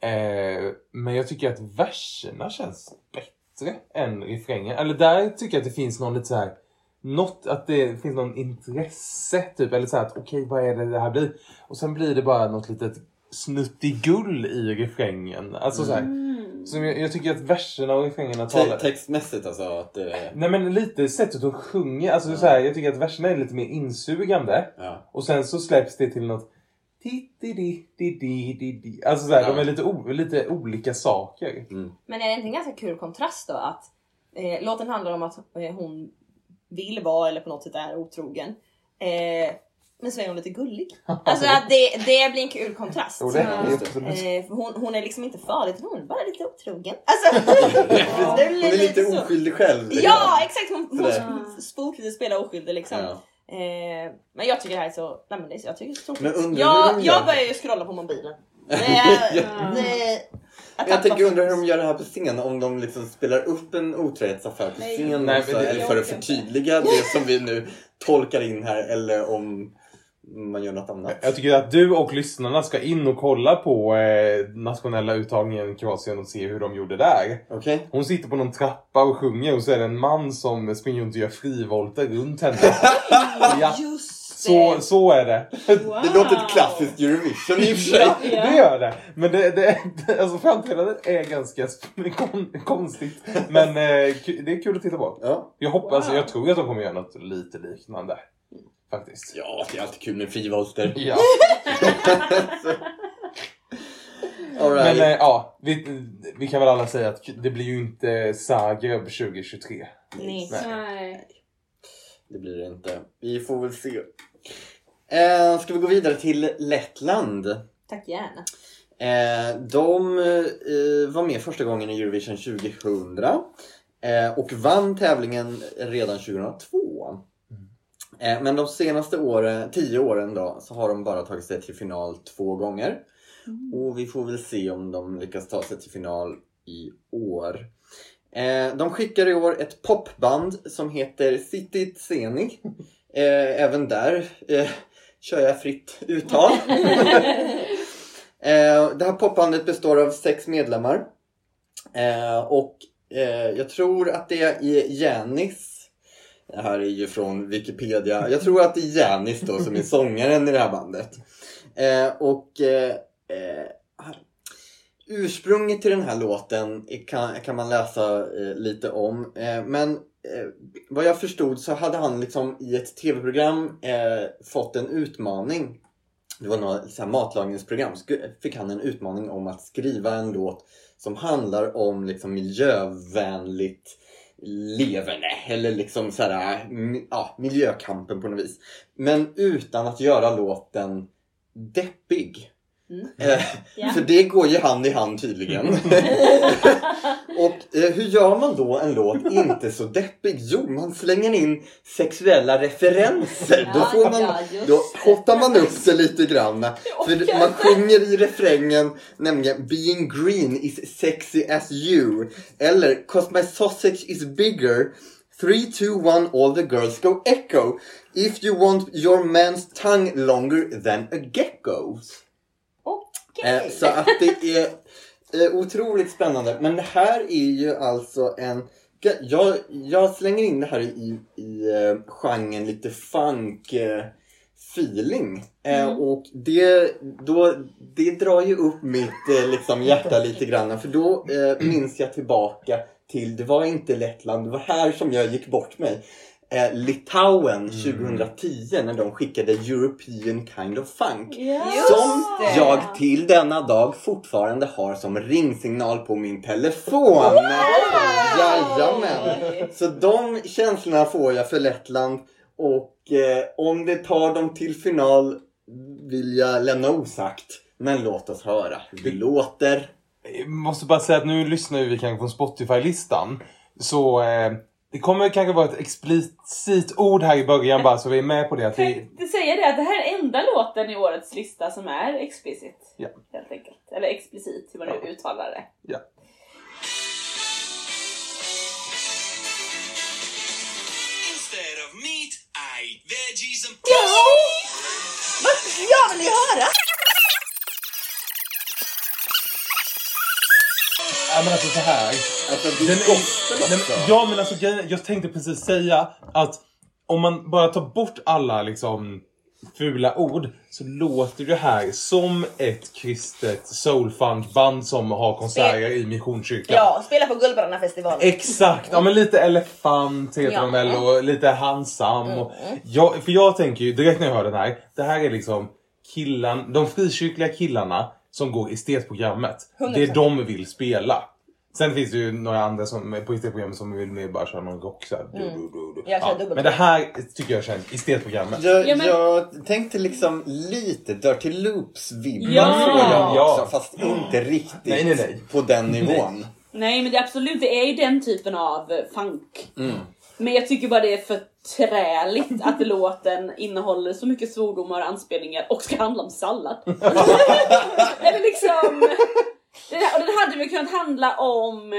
Speaker 3: Eh, men jag tycker att verserna känns bättre än refrängen. Eller där tycker jag att det finns någon lite så här något, att det finns någon intresse typ. Eller så här att okej, vad är det det här blir? Och sen blir det bara något litet snuttigull i refrängen. Alltså så här.
Speaker 4: Mm.
Speaker 3: Som jag, jag tycker att verserna och refrängerna
Speaker 2: Te-
Speaker 3: talar...
Speaker 2: textmässigt alltså. Att det,
Speaker 3: Nej men lite sättet de sjunger. Alltså så här, jag tycker att verserna är lite mer insugande.
Speaker 2: ja.
Speaker 3: Och sen så släpps det till något... Alltså så här,
Speaker 2: Ja.
Speaker 3: de är lite, o, lite olika saker.
Speaker 1: Men är det inte en ganska kul kontrast då att eh, låten handlar om att eh, hon vill vara eller på något sätt är otrogen. Eh, men så är hon lite gullig. Alltså att det, det blir en kul kontrast.
Speaker 3: Jo, det absolut.
Speaker 1: Eh, hon, hon är liksom inte farlig, hon är bara lite otrogen. Alltså, det
Speaker 2: Hon är lite
Speaker 1: så.
Speaker 2: oskyldig själv. liksom.
Speaker 1: Ja, exakt! Hon, hon
Speaker 2: Sådär.
Speaker 1: sp- sportigt spelar oskyldig liksom.
Speaker 2: Ja.
Speaker 1: Eh, men jag tycker det här är så... Nej, men det, är- jag tycker det är så
Speaker 2: Men undrar
Speaker 1: Jag, jag börjar ju scrolla på mobilen. Det, det,
Speaker 2: jag tänker undra hur de gör det här på scen. Om de liksom spelar upp en otrohetsaffär på scen.
Speaker 3: Nej, det-
Speaker 2: eller för att förtydliga det som vi nu tolkar in här. Eller om man gör något annat.
Speaker 3: Jag tycker att du och lyssnarna ska in och kolla på eh, nationella uttagningen i Kroatien och se hur de gjorde där.
Speaker 2: Okej?
Speaker 3: Hon sitter på någon trappa och sjunger och så är det en man som springer runt och gör frivolter runt henne. ja,
Speaker 1: just
Speaker 3: så, så är det.
Speaker 4: Wow.
Speaker 2: Det låter ett klassiskt Eurovision i och för sig.
Speaker 3: Ja, det gör det. Men det, det, alltså framträdandet är ganska konstigt. Men eh, det är kul att titta på.
Speaker 2: Ja.
Speaker 3: Jag hoppas,
Speaker 4: Wow.
Speaker 3: jag tror att de kommer göra något lite liknande. Faktiskt.
Speaker 2: ja, det är alltid kul med frivolter.
Speaker 3: Ja.
Speaker 2: All right.
Speaker 3: Men eh, ja, vi, vi kan väl alla säga att det blir ju inte Zagreb 2023.
Speaker 1: Nej.
Speaker 3: Nej.
Speaker 4: Nej.
Speaker 2: Det blir det inte. Vi får väl se. Eh, ska vi gå vidare till Lettland?
Speaker 1: Tack gärna.
Speaker 2: Eh, de eh, var med första gången i Eurovision 2000 eh, och vann tävlingen redan 2002. Eh, men de senaste åren, tio åren då, så har de bara tagit sig till final två gånger. Och vi får väl se om de lyckas ta sig till final i år. Eh, de skickar i år ett popband som heter City Tseni. Eh, även där kör jag fritt uttal. Det här popbandet består av sex medlemmar. Och jag tror att det är Janis. Det här är ju från Wikipedia. Jag tror att det är Janis då som är sångaren i det här bandet. Eh, och eh, eh, ursprunget till den här låten kan, kan man läsa eh, lite om. Eh, men vad jag förstod så hade han liksom i ett tv-program fått en utmaning det var något så här matlagningsprogram, Sk- fick han en utmaning om att skriva en låt som handlar om liksom miljövänligt leverne eller liksom så här, ja, miljökampen på något vis. Men utan att göra låten deppig.
Speaker 1: Mm.
Speaker 4: Ja.
Speaker 2: För det går ju hand i hand tydligen. Och eh, hur gör man då en låt inte så deppig? Jo, man slänger in sexuella referenser. Då,
Speaker 1: Ja,
Speaker 2: får man,
Speaker 1: ja, just
Speaker 2: då
Speaker 1: det.
Speaker 2: hottar man upp sig lite grann. För man sjunger i refrängen nämligen Being green is sexy as you. Eller Cause my sausage is bigger. 3, 2, 1, all the girls go echo. If you want your man's tongue longer than a gecko's.
Speaker 1: Okej.
Speaker 2: Eh, så att det är eh, otroligt spännande. Men det här är ju alltså en... Jag, jag slänger in det här i, i eh, genren lite funk feeling. Eh, och det, då, det drar ju upp mitt eh, liksom, hjärta lite grann. För då eh, minns jag tillbaka till, det var inte Lettland, det var här som jag gick bort mig. Eh, Litauen 2010 när de skickade European Kind of Funk.
Speaker 4: Ja.
Speaker 2: Som
Speaker 1: det.
Speaker 2: jag till denna dag fortfarande har som ringsignal på min telefon. Jajamän. Så de känslorna får jag för Lettland. Och eh, om det tar dem till final vill jag lämna osagt. Men låt oss höra hur det låter.
Speaker 3: Jag måste bara säga att nu lyssnar vi kanske på Spotify-listan. Så eh, det kommer kanske vara ett explicit ord här i början bara så vi är med på det. Att vi,
Speaker 4: tänkte säga det att det här är enda låten i årets lista som är explicit.
Speaker 3: Ja.
Speaker 4: Helt enkelt. Eller explicit, hur man nu uttalar det.
Speaker 3: ja.
Speaker 5: Instead of meat, I eat veggies and
Speaker 1: Vad jag vill ju höra!
Speaker 3: Ja men alltså så här. Den
Speaker 2: gospel
Speaker 3: den, ja men alltså grejen- jag tänkte precis säga att om man bara tar bort alla liksom fula ord så låter det här som ett kristet soulfunkband som har konserter i Missionskyrkan.
Speaker 1: Ja, spela på Guldbrandarfestivalen.
Speaker 3: Exakt! Ja men lite elefant heter
Speaker 1: Ja.
Speaker 3: de väl och lite handsam. Och jag, för jag tänker ju direkt när jag hör den här, det här är liksom killan, de frikyrkliga killarna som går estetprogrammet. Det är
Speaker 1: 100%.
Speaker 3: de vill spela. Sen finns det ju några andra som på estetprogrammet som vill mer bara köra någon rock såhär. Du, du, du, du.
Speaker 1: Kör dubbelt.
Speaker 3: Men det här tycker jag känns estetprogrammet.
Speaker 2: Jag,
Speaker 4: Ja, men-
Speaker 2: jag tänkte liksom lite Dirty Loops-vibbar
Speaker 4: Ja.
Speaker 2: får jag
Speaker 3: Ja.
Speaker 2: också, fast inte riktigt
Speaker 3: Nej, nej, nej.
Speaker 2: på den nivån.
Speaker 4: Nej men det är absolut, det är ju den typen av funk.
Speaker 2: Mm.
Speaker 4: Men jag tycker bara det är för träligt att låten innehåller så mycket svordomar och anspelningar och ska handla om sallad. Eller liksom... Den, här- och den hade väl kunnat handla om eh,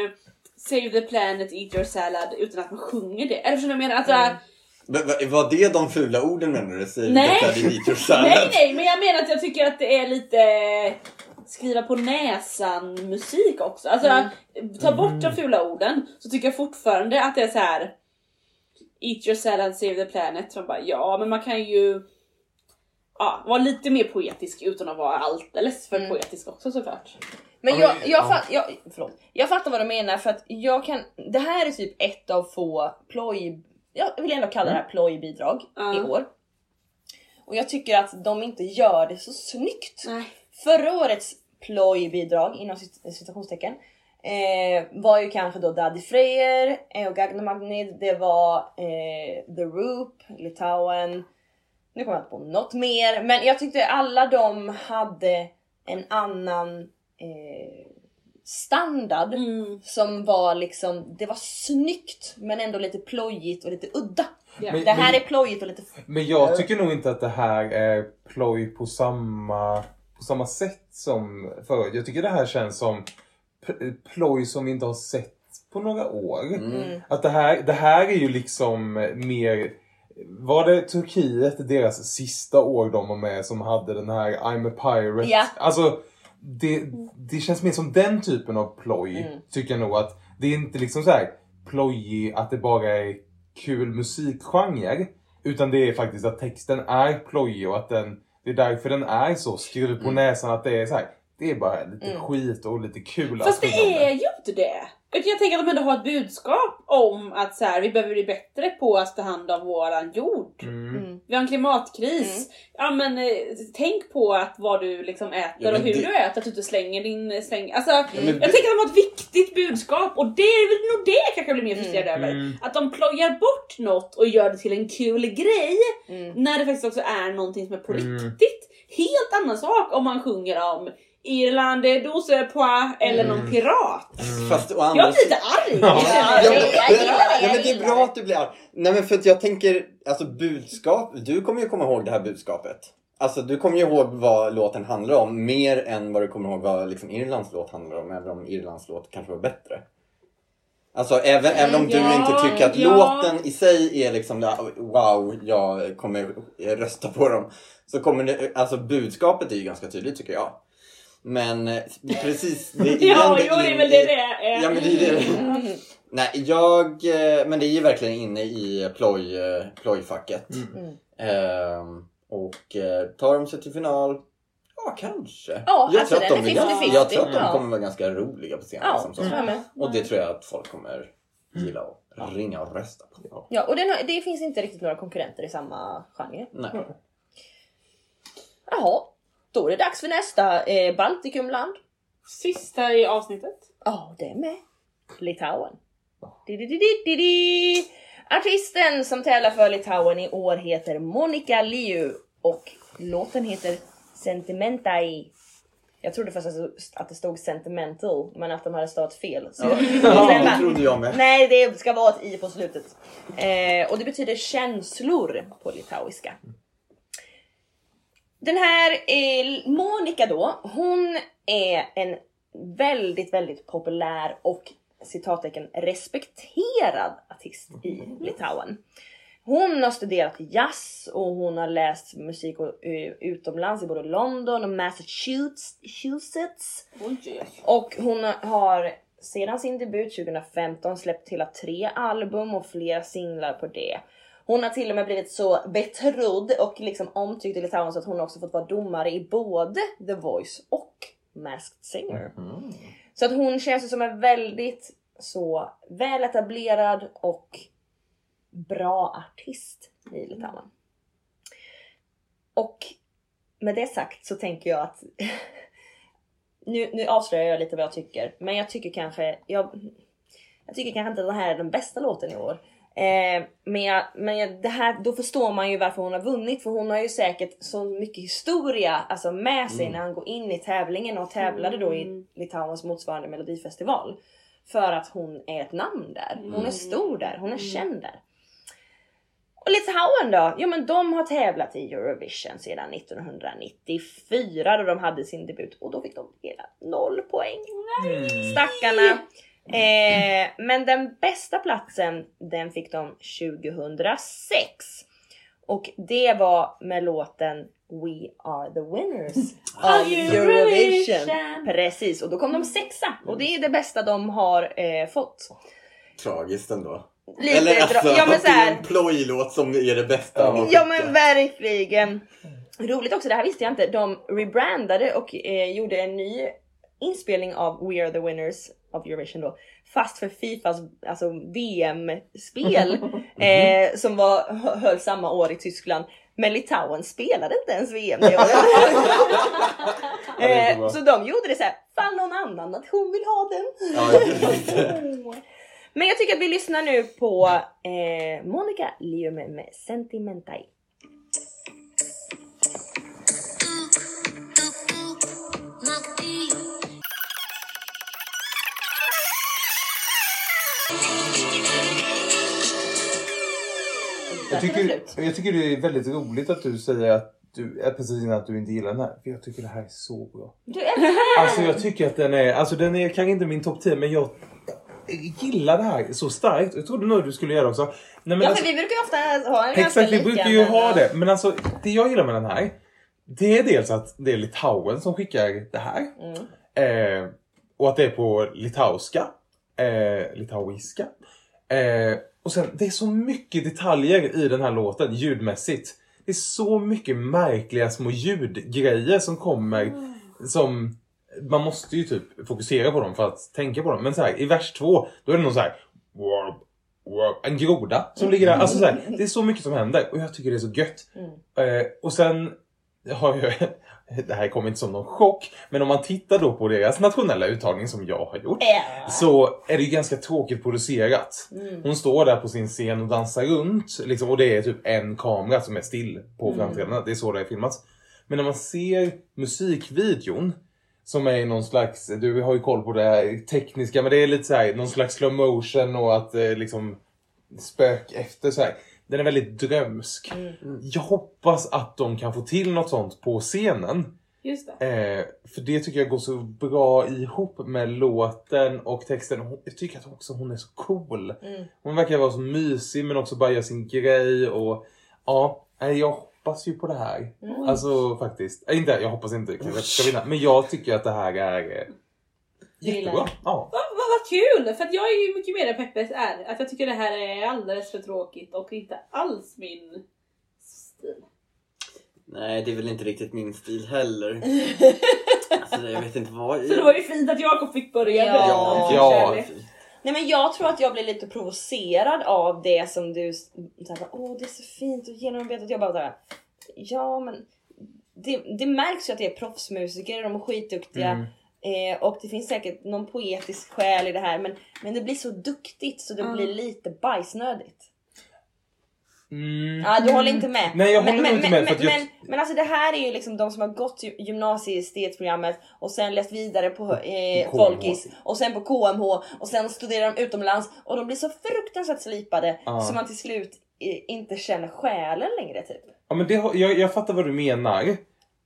Speaker 4: Save the planet, eat your salad utan att man sjunger det. Eller förstår du vad jag menar? Att,
Speaker 1: Mm.
Speaker 2: Men vad- Var det de fula orden menar du?
Speaker 4: Nej.
Speaker 2: Eat your salad.
Speaker 4: Nej nej, men jag menar att jag tycker att det är lite skriva på näsan musik också. Alltså ta bort de fula orden så tycker jag fortfarande att det är så här. Eat your salad, save the planet. Man bara, ja men man kan ju ja, vara lite mer poetisk utan att vara alldeles för poetisk också såklart.
Speaker 1: Men
Speaker 3: Ja,
Speaker 1: jag,
Speaker 3: men-
Speaker 1: jag,
Speaker 3: ja.
Speaker 1: fatt, jag, förlåt. jag fattar vad du menar för att jag kan, det här är typ ett av få ploj, jag vill ändå kalla det här plojbidrag
Speaker 4: Ja.
Speaker 1: i år. Och jag tycker att de inte gör det så snyggt.
Speaker 4: Nej.
Speaker 1: Förra årets plojbidrag inom cit- citationstecken eh, var ju kanske då Daddy Freyr eh, och Gagnamagnid. Det var eh, The Roop, Litauen. Nu kommer jag inte på något mer, men jag tyckte alla de hade en annan eh, standard
Speaker 4: Mm.
Speaker 1: som var liksom, det var snyggt men ändå lite plojigt och lite udda.
Speaker 4: Ja.
Speaker 3: Men-
Speaker 1: Det här är plojigt och lite
Speaker 3: Men jag tycker nog inte att det här är ploj på samma, på samma sätt som förut. Jag tycker det här känns som ploj som vi inte har sett på några år.
Speaker 1: Mm.
Speaker 3: Att det här, det här är ju liksom mer... Var det Turkiet, deras sista år de var med, som hade den här I'm a pirate?
Speaker 1: Ja.
Speaker 3: Alltså, det, det känns mer som den typen av ploj,
Speaker 1: Mm.
Speaker 3: tycker jag nog. att Det är inte liksom så här plojig att det bara är kul musikgenre. Utan det är faktiskt att texten är plojig och att den, det är därför den är så skruv på näsan att det är så här. Det är bara lite
Speaker 1: Mm.
Speaker 3: skit och lite kul
Speaker 4: Fast det är ju inte det. Utan jag tänker att de ändå har ett budskap om att så här, vi behöver bli bättre på att ta hand om våran jord.
Speaker 3: Mm.
Speaker 1: Mm.
Speaker 4: Vi har en klimatkris. Ja men eh, tänk på att vad du liksom äter
Speaker 2: Ja,
Speaker 4: och hur
Speaker 2: det-
Speaker 4: du äter, att du inte slänger din släng. Alltså,
Speaker 2: men
Speaker 4: jag
Speaker 2: det-
Speaker 4: tänker att de har ett viktigt budskap och det är väl nog det jag kanske blir mer frustrerad över.
Speaker 3: Mm.
Speaker 4: Att de plojar bort något och gör det till en kul grej
Speaker 1: Mm.
Speaker 4: när det faktiskt också är någonting som är på
Speaker 3: Mm.
Speaker 4: riktigt. Helt annan sak om man sjunger om Irland, dose pois eller
Speaker 3: Mm.
Speaker 4: någon pirat.
Speaker 2: Fast å
Speaker 4: Jag
Speaker 2: andra
Speaker 4: blir lite arg.
Speaker 3: Ja.
Speaker 1: Ja,
Speaker 2: men, ja, men det är bra att du blir arg. Nej men för att jag tänker, alltså budskap, du kommer ju komma ihåg det här budskapet. Alltså du kommer ju ihåg vad låten handlar om mer än vad du kommer ihåg vad liksom, Irlands låt handlar om, även om Irlands låt kanske var bättre. Alltså även, även om du
Speaker 4: Ja,
Speaker 2: inte tycker att
Speaker 4: ja.
Speaker 2: låten i sig är liksom där, wow, jag kommer rösta på dem. Så kommer det, alltså budskapet är ju ganska tydligt tycker jag. Men eh, precis, det är
Speaker 4: Ja,
Speaker 2: ändå
Speaker 4: jo, det är väl det det är.
Speaker 2: Ja men det är det. Nej, jag, eh, men det är ju verkligen inne i ploj, eh, plojfacket.
Speaker 1: Mm.
Speaker 2: Ehm, och tar de sig till final? Ja, kanske.
Speaker 1: Ja,
Speaker 2: jag,
Speaker 1: alltså,
Speaker 2: tror att
Speaker 1: den
Speaker 2: de
Speaker 1: är
Speaker 2: ganska-
Speaker 1: 50-50,
Speaker 2: jag tror att de kommer vara ganska roliga på scenen. Liksom,
Speaker 1: tror jag med.
Speaker 2: Och det tror jag att folk kommer gilla och ringa och rösta på.
Speaker 1: Ja, och den har, det finns inte riktigt några konkurrenter i samma genre.
Speaker 2: Nej.
Speaker 1: Jaha, då är det dags för nästa eh, Baltikumland.
Speaker 4: Sista i avsnittet.
Speaker 1: Ja, det är med. Litauen. Di-di-di-di-di-di. Artisten som tävlar för Litauen i år heter Monika Liu och låten heter Sentimentai. Jag trodde först att det stod sentimental men att de hade stavat fel. Så
Speaker 2: Ja, det trodde jag med.
Speaker 1: Nej, det ska vara ett i på slutet. Eh, och det betyder känslor på litauiska. Den här eh, Monica då, hon är en väldigt, väldigt populär och citattecken respekterad artist i Litauen. Hon har studerat jazz och hon har läst musik eh, utomlands i både London och Massachusetts. Och hon har sedan sin debut 2015 släppt hela tre album och flera singlar på det. Hon har till och med blivit så betrodd och liksom omtyckt i Litauen så att hon också fått vara domare i både The Voice och Masked Singer.
Speaker 2: Mm.
Speaker 1: Så att hon känns som en väldigt så väletablerad och bra artist i Litauen. Och med det sagt så tänker jag att nu, nu avslöjar jag lite vad jag tycker, men jag tycker kanske jag, jag tycker kanske inte att det här är den bästa låten i år. Eh, men jag, men jag, det här, då förstår man ju varför hon har vunnit för hon har ju säkert så mycket historia alltså med sig när han går in i tävlingen och tävlade då i Litauens motsvarande melodifestival. För att hon är ett namn där. Hon är stor där, hon är känd där. Och Litauen då? Jo men de har tävlat i Eurovision sedan 1994 då de hade sin debut och då fick de hela noll poäng. Stackarna. Eh, men den bästa platsen den fick de 2006. Och det var med låten We are the winners of Eurovision. Precis, och då kom de sexa och det är det bästa de har eh, fått.
Speaker 2: Tragiskt ändå.
Speaker 1: Lite
Speaker 2: Eller alltså,
Speaker 1: ja, men så
Speaker 2: det är
Speaker 1: här-
Speaker 2: en plojlåt som är det bästa. av
Speaker 1: Ja
Speaker 2: skicka.
Speaker 1: men verkligen. Roligt också, det här visste jag inte. De rebrandade och eh, gjorde en ny inspelning av We are the winners of Eurovision då. Fast för Fifas alltså, VM-spel eh, som var, hö- höll samma år i Tyskland. Men Litauen spelade inte ens VM det året. eh, så de gjorde det så här, fall någon annan nation vill ha den. Men jag tycker att vi lyssnar nu på eh, Monica Liume med Sentimentai.
Speaker 3: Jag tycker, jag tycker det är väldigt roligt att du säger att du, att precis innan att du inte gillar den här. För jag tycker det här är så bra.
Speaker 1: Du älskar
Speaker 3: Alltså jag tycker att den är, alltså den är kanske inte min topp 10 men jag gillar det här så starkt. Jag trodde nog du skulle göra det också. Nej, men
Speaker 1: Ja
Speaker 3: alltså,
Speaker 1: för vi brukar ju ofta ha en ganska
Speaker 3: exakt, vi brukar ju ha det. Men alltså det jag gillar med den här. Det är dels att det är Litauen som skickar det här.
Speaker 1: Mm.
Speaker 3: Eh, och att det är på litauiska. Eh, litauiska. Eh, och sen, det är så mycket detaljer i den här låten ljudmässigt. Det är så mycket märkliga små ljudgrejer som kommer som man måste ju typ fokusera på dem för att tänka på dem. Men så här, i vers två, då är det någon så här en groda som ligger där. Alltså så här, det är så mycket som händer och jag tycker det är så gött. Eh, och sen har jag, det här kommer inte som någon chock, men om man tittar då på deras nationella uttagning som jag har gjort
Speaker 1: Ja.
Speaker 3: så är det ju ganska tråkigt producerat. Hon står där på sin scen och dansar runt liksom, och det är typ en kamera som är still på framträdandet. Det är så det är filmat. Men när man ser musikvideon som är någon slags, du har ju koll på det här tekniska, men det är lite så här, någon slags slow motion och att eh, liksom spök efter så här. Den är väldigt drömsk. Jag hoppas att de kan få till något sånt på scenen.
Speaker 4: Just det.
Speaker 3: Eh, för det tycker jag går så bra ihop med låten och texten. Hon- Jag tycker att också hon är så cool. Hon verkar vara så mysig men också bara göra sin grej och ja, nej, jag hoppas ju på det här. Alltså faktiskt. Äh, inte, jag hoppas inte att jag ska vinna, men jag tycker att det här är eh, jättebra. Ja.
Speaker 4: Vad, kul! För att jag är ju mycket mer än Peppes är. Att jag tycker det här är alldeles för tråkigt och inte alls min stil.
Speaker 2: Nej, det är väl inte riktigt min stil heller. Alltså, jag vet inte vad...
Speaker 4: Så det var ju fint att Jakob fick börja
Speaker 1: Ja.
Speaker 3: Ja.
Speaker 1: Nej men jag tror att jag blir lite provocerad av det som du såhär, åh det är så fint och genomarbetat. Jag bara såhär, ja men det, det märks ju att det är proffsmusiker, de är skitduktiga.
Speaker 3: Mm.
Speaker 1: Eh, och det finns säkert någon poetisk själ i det här men, men det blir så duktigt så det
Speaker 4: Ja.
Speaker 1: blir lite bajsnödigt.
Speaker 3: Mm.
Speaker 1: Ja, du håller inte med.
Speaker 3: Nej, jag håller
Speaker 1: men, men,
Speaker 3: inte med,
Speaker 1: Men,
Speaker 3: för att jag-
Speaker 1: men, men alltså det här är ju liksom de som har gått gy- gymnasieestetsprogrammet och sen läst vidare på eh. Folkis och sen på KMH och sen studerar de utomlands och de blir så fruktansvärt slipade
Speaker 3: Ja.
Speaker 1: så man till slut eh, inte känner själen längre typ.
Speaker 3: Ja, men det, jag, jag fattar vad du menar.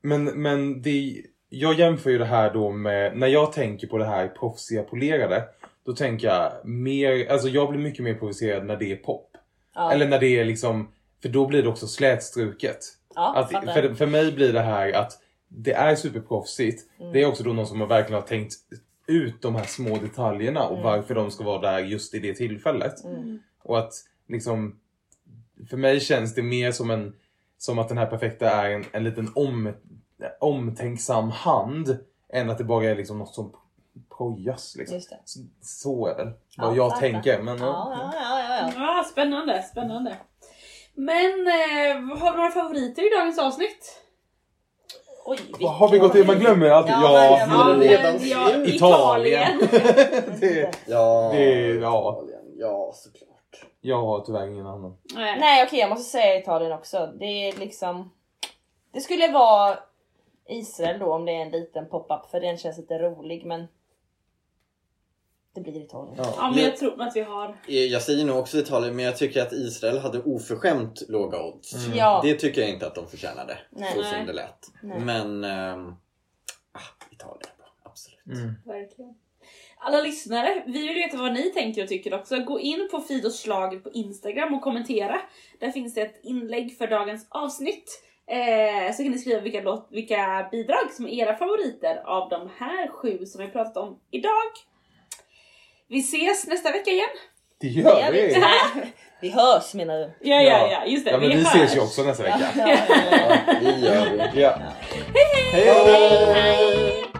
Speaker 3: Men, men det, jag jämför ju det här då med, när jag tänker på det här proffsiga polerade, då tänker jag mer, alltså jag blir mycket mer provocerad när det är pop.
Speaker 1: Ja.
Speaker 3: Eller när det är liksom, för då blir det också slätstruket.
Speaker 1: Ja,
Speaker 3: Att, för, för mig blir det här att det är superproffsigt.
Speaker 1: Mm.
Speaker 3: Det är också då någon som verkligen har tänkt ut de här små detaljerna och
Speaker 1: Mm.
Speaker 3: varför de ska vara där just i det tillfället. Och att liksom för mig känns det mer som en som att den här perfekta är en, en liten om, omtänksam hand än att det bara är liksom något som projas. Liksom.
Speaker 1: Just det.
Speaker 3: Så, är väl vad
Speaker 1: Ja,
Speaker 3: jag
Speaker 1: fattar.
Speaker 3: tänker. Men,
Speaker 1: Ja, ja, ja, ja, ja.
Speaker 4: Ja, spännande, spännande. Men eh, har vi några favoriter i dagens avsnitt?
Speaker 1: Oj,
Speaker 3: har vi gått in? Man glömmer alltid.
Speaker 1: Ja,
Speaker 3: Ja,
Speaker 2: redan
Speaker 4: ja. Italien.
Speaker 3: det,
Speaker 2: Ja,
Speaker 3: Det- ja.
Speaker 2: Italien. Ja, såklart.
Speaker 3: jag har tyvärr ingen annan.
Speaker 4: Nej.
Speaker 1: Nej okej jag måste säga Italien också. Det är liksom... Det skulle vara Israel då om det är en liten pop-up för den känns lite rolig men... Det blir Italien.
Speaker 2: Ja.
Speaker 4: Ja, men jag tror att vi har...
Speaker 2: Jag säger nog också Italien, men jag tycker att Israel hade oförskämt låga odds.
Speaker 3: Mm.
Speaker 1: Ja.
Speaker 2: Det tycker jag inte att de förtjänade,
Speaker 1: Nej.
Speaker 2: så som det lät.
Speaker 1: Nej.
Speaker 2: Men ah, Italien är bra, absolut.
Speaker 3: Mm.
Speaker 4: Verkligen. Alla lyssnare, vi vill veta vad ni tänker och tycker också. Gå in på Fidos slager på Instagram och kommentera. Där finns det ett inlägg för dagens avsnitt. Eh, så kan ni skriva vilka, låt, vilka bidrag som är era favoriter av de här sju som vi pratat om idag. Vi ses nästa vecka igen.
Speaker 3: Det
Speaker 1: Det
Speaker 3: gör
Speaker 1: vi.
Speaker 3: vi!
Speaker 1: Vi hörs menar du?
Speaker 4: Ja, ja, ja, just det.
Speaker 3: Ja, men vi
Speaker 4: hörs.
Speaker 3: ses ju också nästa vecka.
Speaker 1: Ja, ja, ja.
Speaker 2: Ja, det gör vi.
Speaker 3: Ja.
Speaker 2: Hej då!
Speaker 1: Hej!